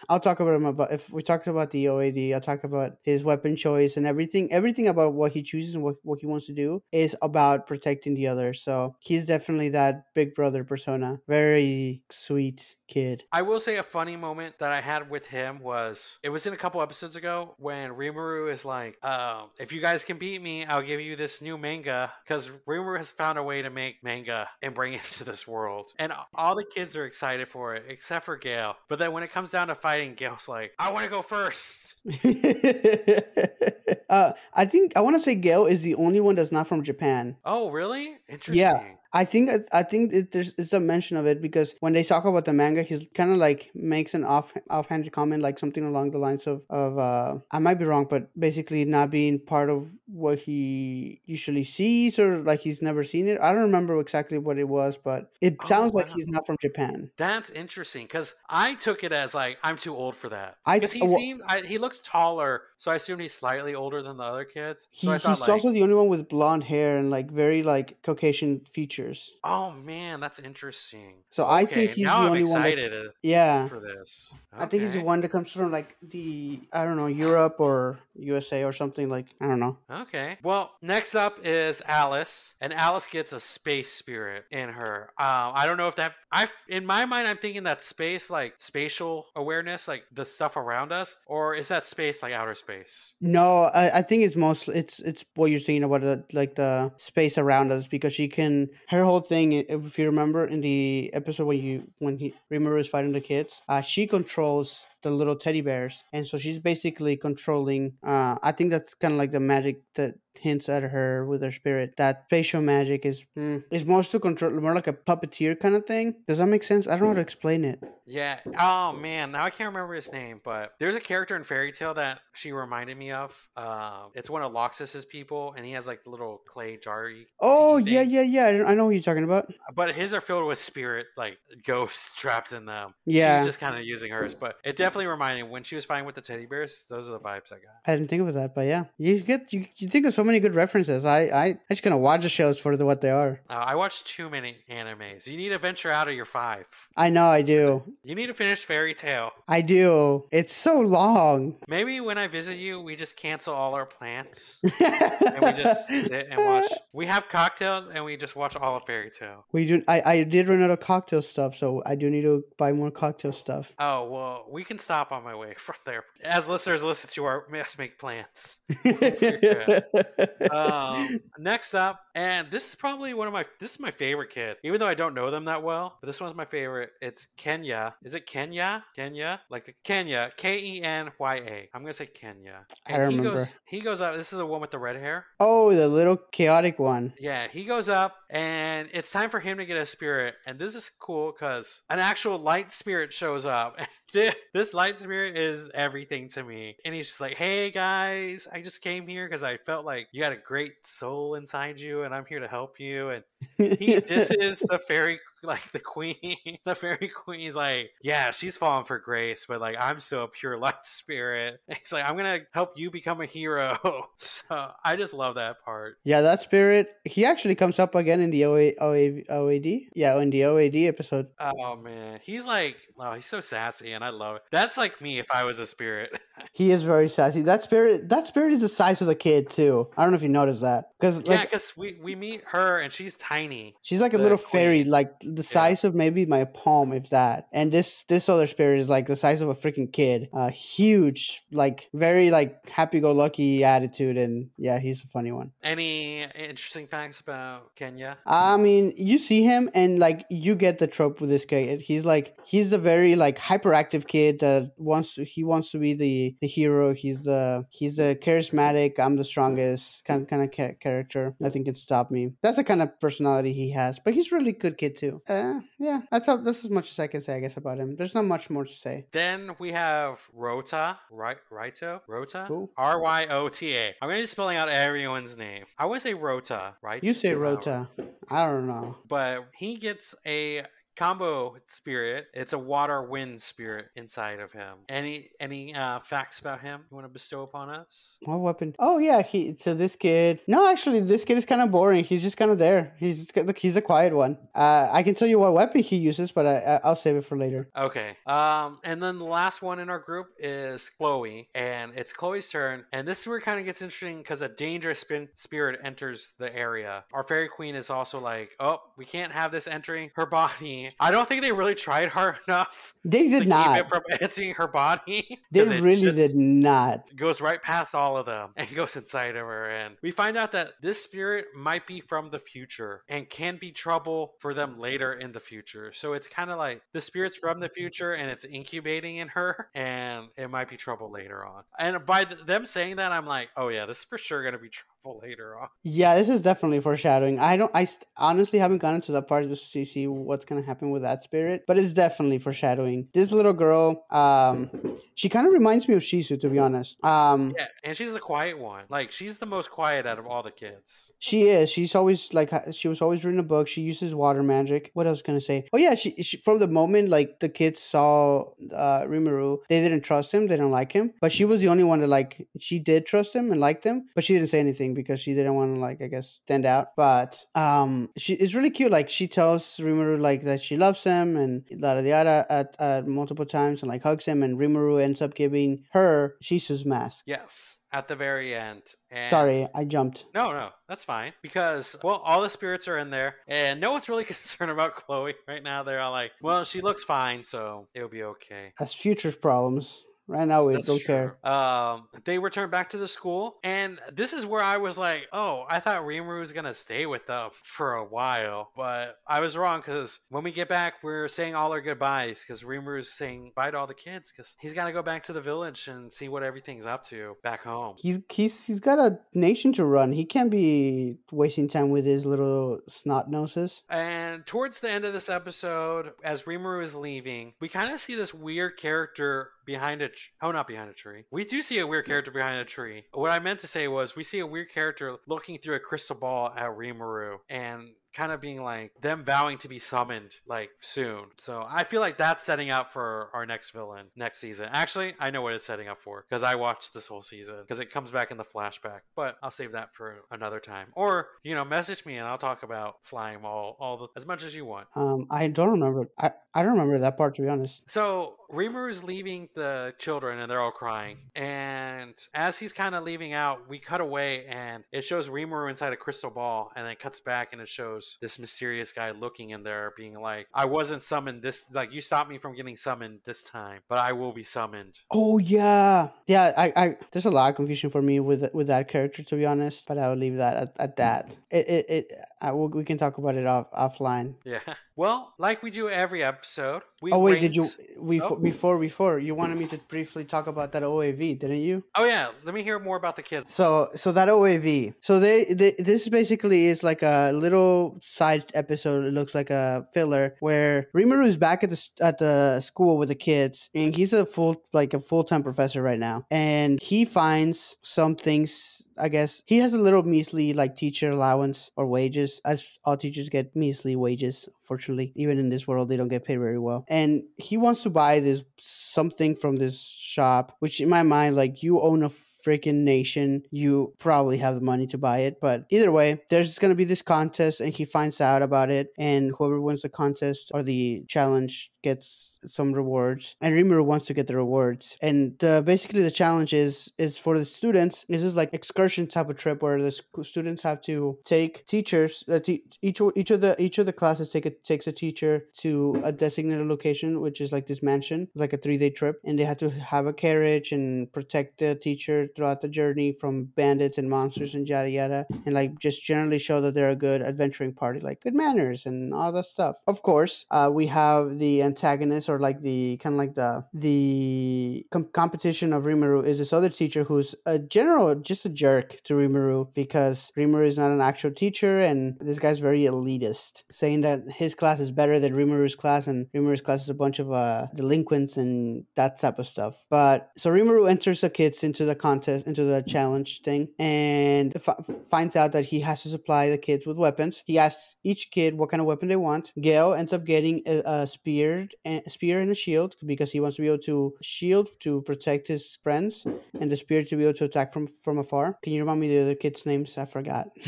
I'll talk about him about if we talked about the OAD, I'll talk about his weapon choice and everything. Everything about what he chooses and what, what he wants to do is about protecting the others. So he's definitely that big brother persona. Very sweet kid. I will say a funny moment that I had with him was was. It was in a couple episodes ago when Rimuru is like, uh, "If you guys can beat me, I'll give you this new manga." Because Rimuru has found a way to make manga and bring it to this world, and all the kids are excited for it except for Gale. But then when it comes down to fighting, Gale's like, "I want to go first. uh, I think I want to say Gale is the only one that's not from Japan. Oh, really? Interesting. I think I think it, there's it's a mention of it because when they talk about the manga, he's kind of like makes an off offhanded comment, like something along the lines of of uh, I might be wrong, but basically not being part of what he usually sees or like he's never seen it. I don't remember exactly what it was, but it Oh, sounds like he's not from Japan. That's interesting because I took it as like I'm too old for that. I- Because he well- seemed I, he looks taller, so I assume he's slightly older than the other kids. He, So I he's like, also the only one with blonde hair and like very like Caucasian features. Oh man, that's interesting. So I Okay, think he's now the I'm only one. That, excited uh, yeah, for this. I think he's the one that comes from like the I don't know Europe or USA or something like I don't know. Okay. Well, next up is Alice, and Alice gets a space spirit in her. Um, I don't know if that. I, in my mind, I'm thinking that space, like spatial awareness, like the stuff around us, or is that space like outer space? No, I, I think it's mostly it's it's what you're saying about the, like the space around us because she can her whole thing. If you remember in the episode when you when he Rimuru is fighting the kids, uh, she controls the little teddy bears, and so she's basically controlling. Uh, I think that's kind of like the magic that hints at her with her spirit. That facial magic is mm, is more to control, more like a puppeteer kind of thing. Does that make sense? I don't know how to explain it. Yeah. Oh man, now I can't remember his name, but there's a character in Fairy Tail that she reminded me of. Uh, it's one of Laxus's people, and he has like the little clay jar. Oh yeah, yeah, yeah. I, know what you're talking about. But his are filled with spirit, like ghosts trapped in them. Yeah. just kind of using hers, but it definitely reminded me when she was fighting with the teddy bears. Those are the vibes I got. I didn't think of that, but yeah, you get you, you think of so many good references. I I, I just gonna watch the shows for the, what they are. Uh, I watched too many animes. You need to venture out of your five. I know I do, You need to finish Fairy Tail. I do. It's so long. Maybe when I visit you, we just cancel all our plans and we just sit and watch. We have cocktails and we just watch all of Fairy Tail. We do. I I did run out of cocktail stuff, so I do need to buy more cocktail stuff. Oh well, we can stop on my way from there. As listeners listen to our us make plans. um, next up, and this is probably one of my this is my favorite kid, even though I don't know them that well. But this one's my favorite. It's Kenya. Is it Kenya? Kenya, like the Kenya, K E N Y A. I'm gonna say Kenya. I And he remember. goes. He goes up. This is the one with the red hair. oh, the little chaotic one. Yeah, he goes up, and it's time for him to get a spirit. And this is cool because an actual light spirit shows up. And this light spirit is everything to me. And he's just like, "Hey guys, I just came here because I felt like you had a great soul inside you, and I'm here to help you." And he this is the fairy like the queen the fairy queen he's like yeah she's falling for grace but like i'm still a pure light spirit he's like i'm gonna help you become a hero so i just love that part yeah, that spirit. He actually comes up again in the OA, OA, OAD. Yeah, in the OAD episode. oh man he's like oh he's so sassy and i love it that's like me if i was a spirit He is very sassy. That spirit. That spirit is the size of the kid too. I don't know if you noticed that because yeah because we, we meet her and she's tiny She's like a little fairy, like the size of maybe my palm, if that. And this this other spirit is like the size of a freaking kid. Uh, huge, like very like happy-go-lucky attitude, and yeah, he's a funny one. any interesting facts about kenya I mean, you see him, and like you get the trope with this guy. He's like he's a very like hyperactive kid that wants to. He wants to be the the hero. He's the he's the charismatic. I'm the strongest kind kind of ca- character. Nothing can stop me. That's the kind of personality he has. But he's a really good kid too. Uh, yeah, that's how, that's as much as I can say, I guess, about him. There's not much more to say. Then we have Rota, right? Rito, Rota, R Y O T A. I'm gonna be spelling out everyone's name. I to say Rota, right? You say Rota. I don't know. but he gets a combo spirit. It's a water wind spirit inside of him. Any any uh, facts about him you want to bestow upon us? What weapon? Oh yeah, he. So this kid. No, actually, this kid is kind of boring. He's just kind of there. He's look, he's a quiet one. Uh, I can tell you what weapon he uses, but I, I I'll save it for later. Okay. Um, and then the last one in our group is Chloe, and it's Chloe's turn. And this is where it kind of gets interesting because a dangerous spin- spirit enters the area. Our fairy queen is also like, oh, we can't have this entering her body body. I don't think they really tried hard enough They did keep not. it from entering her body. They really did not. Goes right past all of them and goes inside of her. And we find out that this spirit might be from the future and can be trouble for them later in the future. So it's kind of like the spirit's from the future and it's incubating in her and it might be trouble later on. And by th- them saying that, I'm like, oh yeah, this is for sure going to be trouble later on. Yeah, this is definitely foreshadowing. I don't. I st- honestly haven't gotten to that part just to see what's gonna happen with that spirit, but it's definitely foreshadowing. This little girl, um, she kind of reminds me of Shizu, to be honest. Um, Yeah, and she's the quiet one. Like she's the most quiet out of all the kids. She is. She's always like she was always reading a book. She uses water magic. What else can I say? Oh yeah, she, she from the moment like the kids saw uh Rimuru, they didn't trust him. They didn't like him. But she was the only one that like she did trust him and liked him. But she didn't say anything because she didn't want to like I guess stand out. But um, she it's really cute. Like she tells Rimuru like that she loves him and yada yada at, at multiple times and like hugs him. And Rimuru ends up giving her Shizu's mask. Yes, at the very end. And Sorry, I jumped. No, no, that's fine. Because, well, all the spirits are in there, and no one's really concerned about Chloe right now. They're all like, well, she looks fine, so it'll be okay. That's future's problems. Right now, we That's don't true. care. Um, they return back to the school, and this is where I was like, "Oh, I thought Rimuru was gonna stay with them for a while," but I was wrong because when we get back, we're saying all our goodbyes because Rimuru's saying bye to all the kids because he's got to go back to the village and see what everything's up to back home. He's he's he's got a nation to run. He can't be wasting time with his little snot noses. And towards the end of this episode, as Rimuru is leaving, we kind of see this weird character behind a tr- oh not behind a tree. We do see a weird character behind a tree. What I meant to say was we see a weird character looking through a crystal ball at Rimuru and kind of being like them vowing to be summoned like soon. So I feel like that's setting up for our next villain next season. Actually, I know what it's setting up for because I watched this whole season because it comes back in the flashback. But I'll save that for another time. Or you know, message me and I'll talk about slime all all the, as much as you want. Um, I don't remember. I I don't remember that part to be honest. So Rimuru's leaving the children and they're all crying. And as he's kind of leaving out, we cut away and it shows Rimuru inside a crystal ball and then it cuts back and it shows this mysterious guy looking in there being like, I wasn't summoned this like you stopped me from getting summoned this time, but I will be summoned. Oh yeah, yeah. I, I there's a lot of confusion for me with with that character to be honest. But I will leave that at, at that. It it, it I will, we can talk about it off offline. Yeah. Well, like we do every episode, we oh wait, did you we Oh. before before you wanted me to briefly talk about that OAV, didn't you? Oh yeah, let me hear more about the kids. So so that OAV. So they, they this basically is like a little side episode. It looks like a filler where Rimuru is back at the at the school with the kids, and he's a full like a full time professor right now, and he finds some things. I guess he has a little measly like teacher allowance or wages, as all teachers get measly wages. Fortunately, even in this world, they don't get paid very well. And he wants to buy this something from this shop, which in my mind, like you own a freaking nation, you probably have the money to buy it. But either way, there's going to be this contest, and he finds out about it. And whoever wins the contest or the challenge gets some rewards and Rimuru wants to get the rewards. And uh, basically the challenge is is for the students this is like excursion type of trip where the sc- students have to take teachers uh, each each of the each of the classes take a takes a teacher to a designated location which is like this mansion it's like a three day trip and they have to have a carriage and protect the teacher throughout the journey from bandits and monsters and yada yada and like just generally show that they're a good adventuring party like good manners and all that stuff. Of course uh, we have the antagonist or like the kind of like the the com- competition of Rimuru is this other teacher who's a general just a jerk to Rimuru because Rimuru is not an actual teacher and this guy's very elitist saying that his class is better than Rimuru's class and Rimuru's class is a bunch of uh, delinquents and that type of stuff. But so Rimuru enters the kids into the contest into the challenge thing and f- finds out that he has to supply the kids with weapons. He asks each kid what kind of weapon they want. Gale ends up getting a, a spear spear, a eh, spear and a shield because he wants to be able to shield to protect his friends, and the spear to be able to attack from from afar. Can you remind me the other kids' names? I forgot.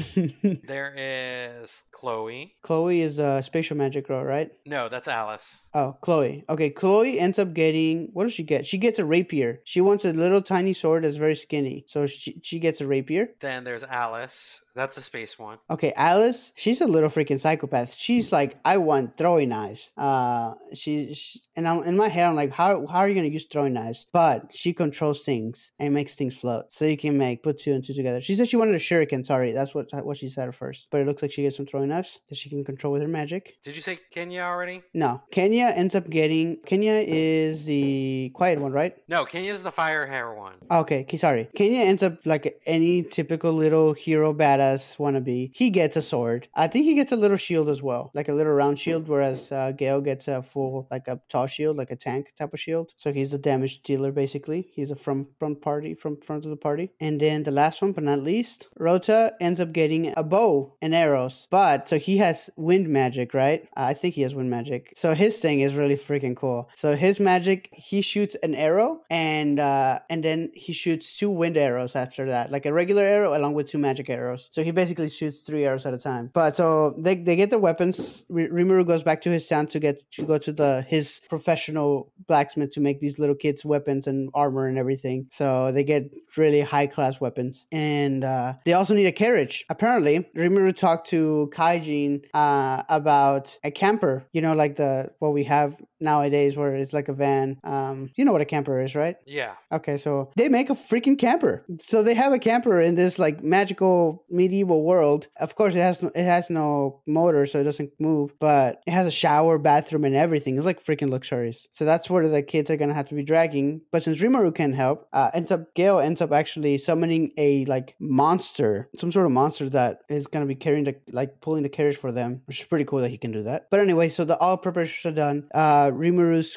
There is Chloe. Chloe is a spatial magic girl, right? No, that's Alice. Oh, Chloe. Okay, Chloe ends up getting what does she get? She gets a rapier. She wants a little tiny sword that's very skinny, so she she gets a rapier. Then there's Alice. That's the space one. Okay, Alice, she's a little freaking psychopath. She's like, I want throwing knives. Uh, she, she and I'm in my head, I'm like, how how are you gonna use throwing knives? But she controls things and makes things float, so you can make put two and two together. She said she wanted a shuriken. Sorry, that's what what she said at first. But it looks like she gets some throwing knives that she can control with her magic. Did you say Kenya already? No, Kenya ends up getting. Kenya is the quiet one, right? No, Kenya is the fire hair one. Okay, sorry. Kenya ends up like any typical little hero badass wannabe. He gets a sword. I think he gets a little shield as well, like a little round shield, whereas uh, Gale gets a full, like a tall shield, like a tank type of shield. So he's a damage dealer basically. He's a front front party, from front of the party. And then the last one, but not least, Rota ends up getting a bow and arrows. But so he has wind magic, right? I think he has wind magic. So his thing is really freaking cool. So his magic, he shoots an arrow and uh and then he shoots two wind arrows after that, like a regular arrow along with two magic arrows. So he basically shoots three arrows at a time. But so they, they get their weapons. R- Rimuru goes back to his town to get to go to the his professional blacksmith to make these little kids weapons and armor and everything. So they get really high class weapons. And uh, they also need a carriage. Apparently, Rimuru talked to Kaijin uh, about a camper, you know, like the what we have nowadays where it's like a van. Um, you know what a camper is, right? Yeah. Okay, so they make a freaking camper. So they have a camper in this like magical medieval world. Of course, it has no, it has no motor, so it doesn't move, but it has a shower, bathroom, and everything. It's like freaking luxurious. So that's where the kids are gonna have to be dragging. But since Rimuru can help, uh, ends up Gale ends up actually summoning a like monster, some sort of monster that is gonna be carrying the like pulling the carriage for them, which is pretty cool that he can do that. But anyway, so the all preparations are done. Uh,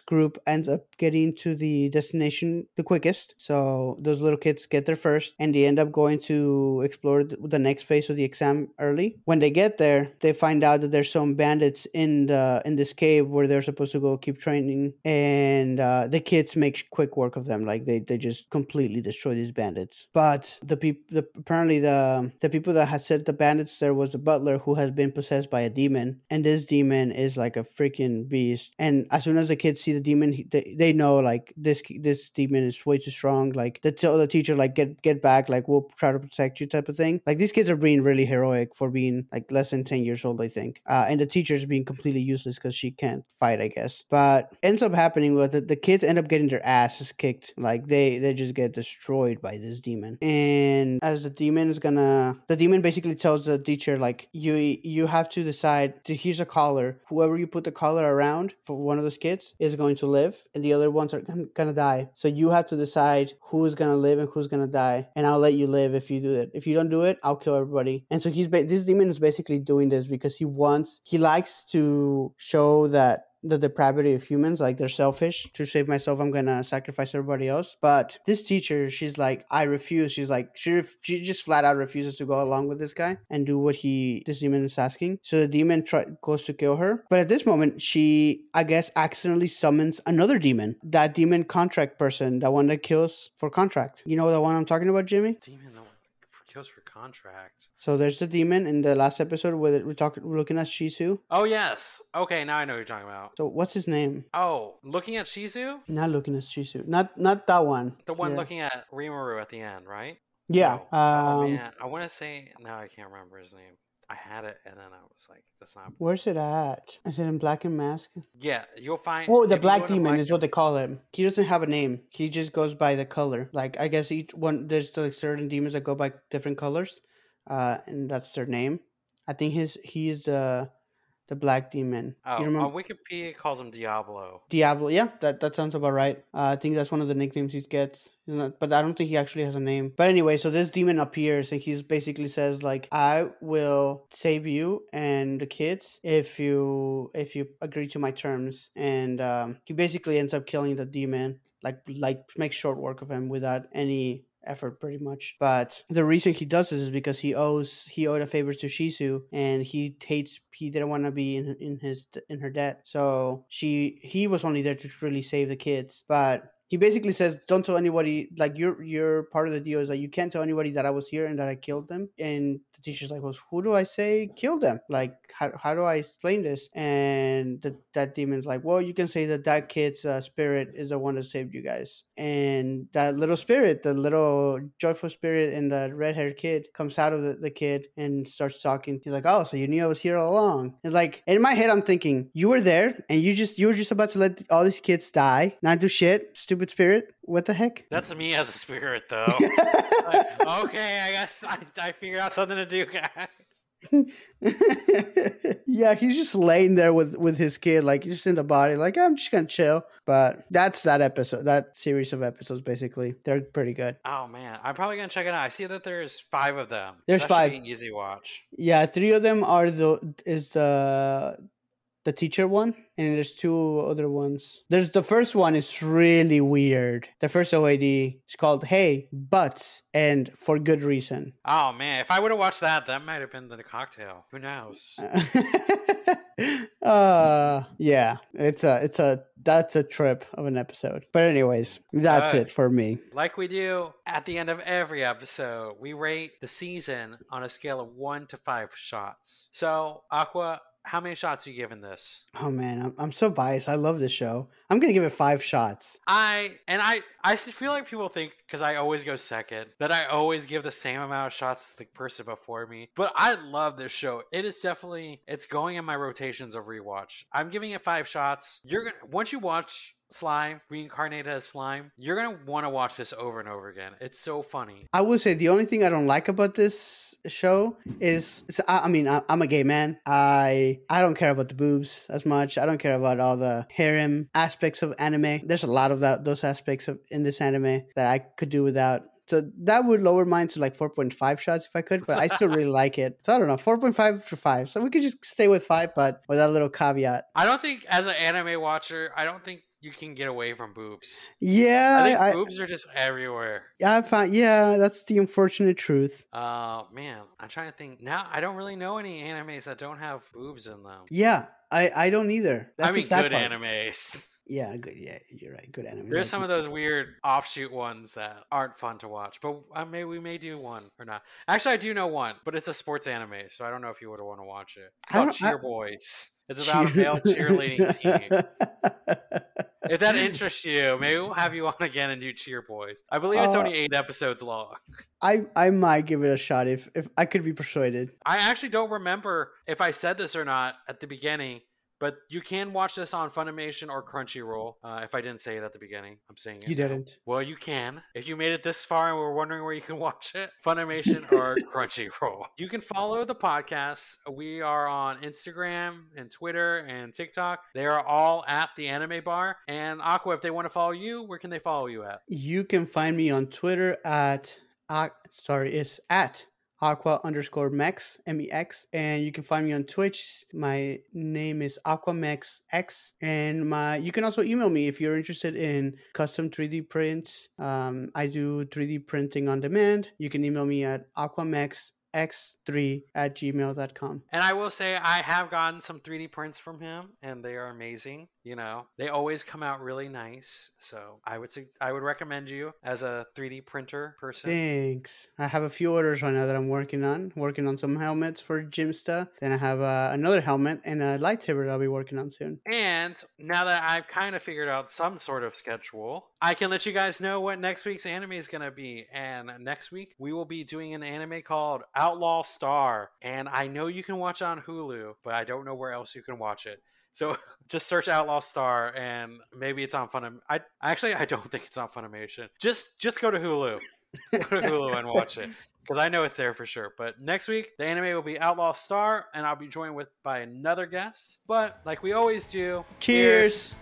group ends up getting to the destination the quickest. So those little kids get there first, and they end up going to explore th- the next phase of the exam early. When they get there, they find out that there's some bandits in the in this cave where they're supposed to go keep training, and uh, the kids make quick work of them. Like they, they just completely destroy these bandits. But the people, apparently the the people that had set the bandits there was a butler who has been possessed by a demon, and this demon is like a freaking beast. And as soon as the kids see the demon, they, they know like this this demon is way too strong. Like they tell the teacher like get get back, like we'll try to protect you type of thing. Like these kids are being really heroic for being like less than ten years old, I think. Uh, and the teacher is being completely useless because she can't fight, I guess. But ends up happening with it, the kids end up getting their asses kicked. Like they they just get destroyed by this demon. And as the demon is gonna, the demon basically tells the teacher like you you have to decide. To, here's a collar. Whoever you put the collar around for one of those kids is going to live, and the other ones are gonna die. So you have to decide who's gonna live and who's gonna die. And I'll let you live if you do it. If you don't do it, I'll kill everybody. And so he's ba- this demon is basically doing this because he wants he likes to show that the depravity of humans like they're selfish. To save myself i'm gonna sacrifice everybody else. But this teacher she's like i refuse. She's like she, ref- she just flat out refuses to go along with this guy and do what he this demon is asking. So the demon try- goes to kill her. But at this moment she i guess accidentally summons another demon. That demon contract person that one that kills for contract. You know the one i'm talking about jimmy? Demon kills for contract. so there's the demon in the last episode where we talk we're looking at shizu Oh yes. Okay, now I know what you're talking about. so what's his name Oh, looking at Shizu, not looking at shizu not not that one the one Yeah. looking at Rimuru at the end, right? Yeah. Oh Um, man, I want to say now I can't remember his name. I had it and then I was like, that's not. where's it at? Is it in Black and Mask? Yeah, you'll find. Oh, the Black Demon is what they call him. He doesn't have a name. He just goes by the color. Like I guess each one there's like certain demons that go by different colors, uh, and that's their name. I think his he is the the Black Demon. Oh, you remember on Wikipedia calls him Diablo. Diablo? Yeah, that that sounds about right. Uh, I think that's one of the nicknames he gets. Isn't? But I don't think he actually has a name. But anyway, so this demon appears and he basically says like, "I will save you and the kids if you if you agree to my terms." And um, he basically ends up killing the demon. Like like makes short work of him without any effort pretty much. But the reason he does this is because he owes he owed a favors to Shizu, and he hates he didn't want to be in in his in her debt. So she he was only there to really save the kids, but he basically says don't tell anybody like you're you're part of the deal is like you can't tell anybody that i was here and that i killed them. And the teacher's like well who do i say killed them? Like how, how do i explain this? And the, that demon's like well you can say that that kid's uh, spirit is the one that saved you guys. And that little spirit the little joyful spirit and the red-haired kid comes out of the, the kid and starts talking. He's like oh so you knew i was here all along. It's like in my head i'm thinking you were there and you just you were just about to let all these kids die not do shit stupid stupid spirit. What the heck? That's me as a spirit, though. like, okay, I guess I, I figured out something to do, guys. yeah, he's just laying there with with his kid, like just in the body, like I'm just gonna chill. But that's that episode, that series of episodes. Basically, they're pretty good. Oh man, I'm probably gonna check it out. I see that there's five of them. There's that five. easy watch. Yeah, three of them are the is the the teacher one and there's two other ones. There's the first one is really weird. The first oad is called hey butts and for good reason. Oh man. If i would have watched that that might have been the cocktail. Who knows? Uh yeah. It's a it's a that's a trip of an episode. But anyways that's uh, it for me. Like we do at the end of every episode we rate the season on a scale of one to five shots. So aqua how many shots are you giving this? Oh man, I'm, I'm so biased. I love this show. I'm gonna give it five shots. I and I I feel like people think because I always go second that I always give the same amount of shots as the person before me. But I love this show. It is definitely it's going in my rotations of rewatch. I'm giving it five shots. You're gonna once you watch slime reincarnated as slime you're gonna want to watch this over and over again it's so funny i would say the only thing i don't like about this show is i, I mean I, am a gay man i i don't care about the boobs as much i don't care about all the harem aspects of anime there's a lot of that those aspects of in this anime that i could do without so that would lower mine to like 4.5 shots if I could, but I still really like it. So I don't know, 4.5 to 5. So we could just stay with 5, but with that little caveat. I don't think, as an anime watcher, I don't think you can get away from boobs. Yeah, I think I, boobs are just everywhere. Yeah, I found. Yeah, that's the unfortunate truth. Uh, man, I'm trying to think now. I don't really know any animes that don't have boobs in them. Yeah, I I don't either. That's I mean, good part. animes. Yeah, good. Yeah, you're right. Good anime. There's some of those weird offshoot ones that aren't fun to watch, but I may we may do one or not. Actually, I do know one, but it's a sports anime, so I don't know if you would want to watch it. It's called Cheer I, Boys. It's about cheer- a male cheerleading team. If that interests you, maybe we'll have you on again and do Cheer Boys. I believe it's uh, only eight episodes long. I I might give it a shot if if I could be persuaded. I actually don't remember if I said this or not at the beginning, but you can watch this on Funimation or Crunchyroll. Uh, if I didn't say it at the beginning, I'm saying it. You now. didn't. Well, you can. If you made it this far and were wondering where you can watch it, Funimation or Crunchyroll. You can follow the podcast. We are on Instagram and Twitter and TikTok. They are all at the Anime Bar. And Aqua, if they want to follow you, where can they follow you at? You can find me on Twitter at. Uh, sorry, it's at aqua underscore mex m-e-x and you can find me on twitch. My name is aquamex x and my you can also email me if you're interested in custom 3d prints. Um, i do 3d printing on demand. You can email me at aquamex x3 at gmail.com. And I will say, I have gotten some 3D prints from him, and they are amazing. You know, they always come out really nice. So I would say, I would recommend you as a 3D printer person. Thanks. I have a few orders right now that I'm working on, working on some helmets for Jimsta. Then I have uh, another helmet and a lightsaber that I'll be working on soon. And now that I've kind of figured out some sort of schedule, I can let you guys know what next week's anime is going to be. And next week, we will be doing an anime called Outlaw Star. And I know you can watch it on Hulu, but I don't know where else you can watch it. So just search Outlaw Star and maybe it's on Funim. I actually I don't think it's on Funimation. Just just go to Hulu. go to Hulu and watch it because I know it's there for sure. But next week the anime will be Outlaw Star, and I'll be joined with by another guest. But like we always do, cheers. cheers.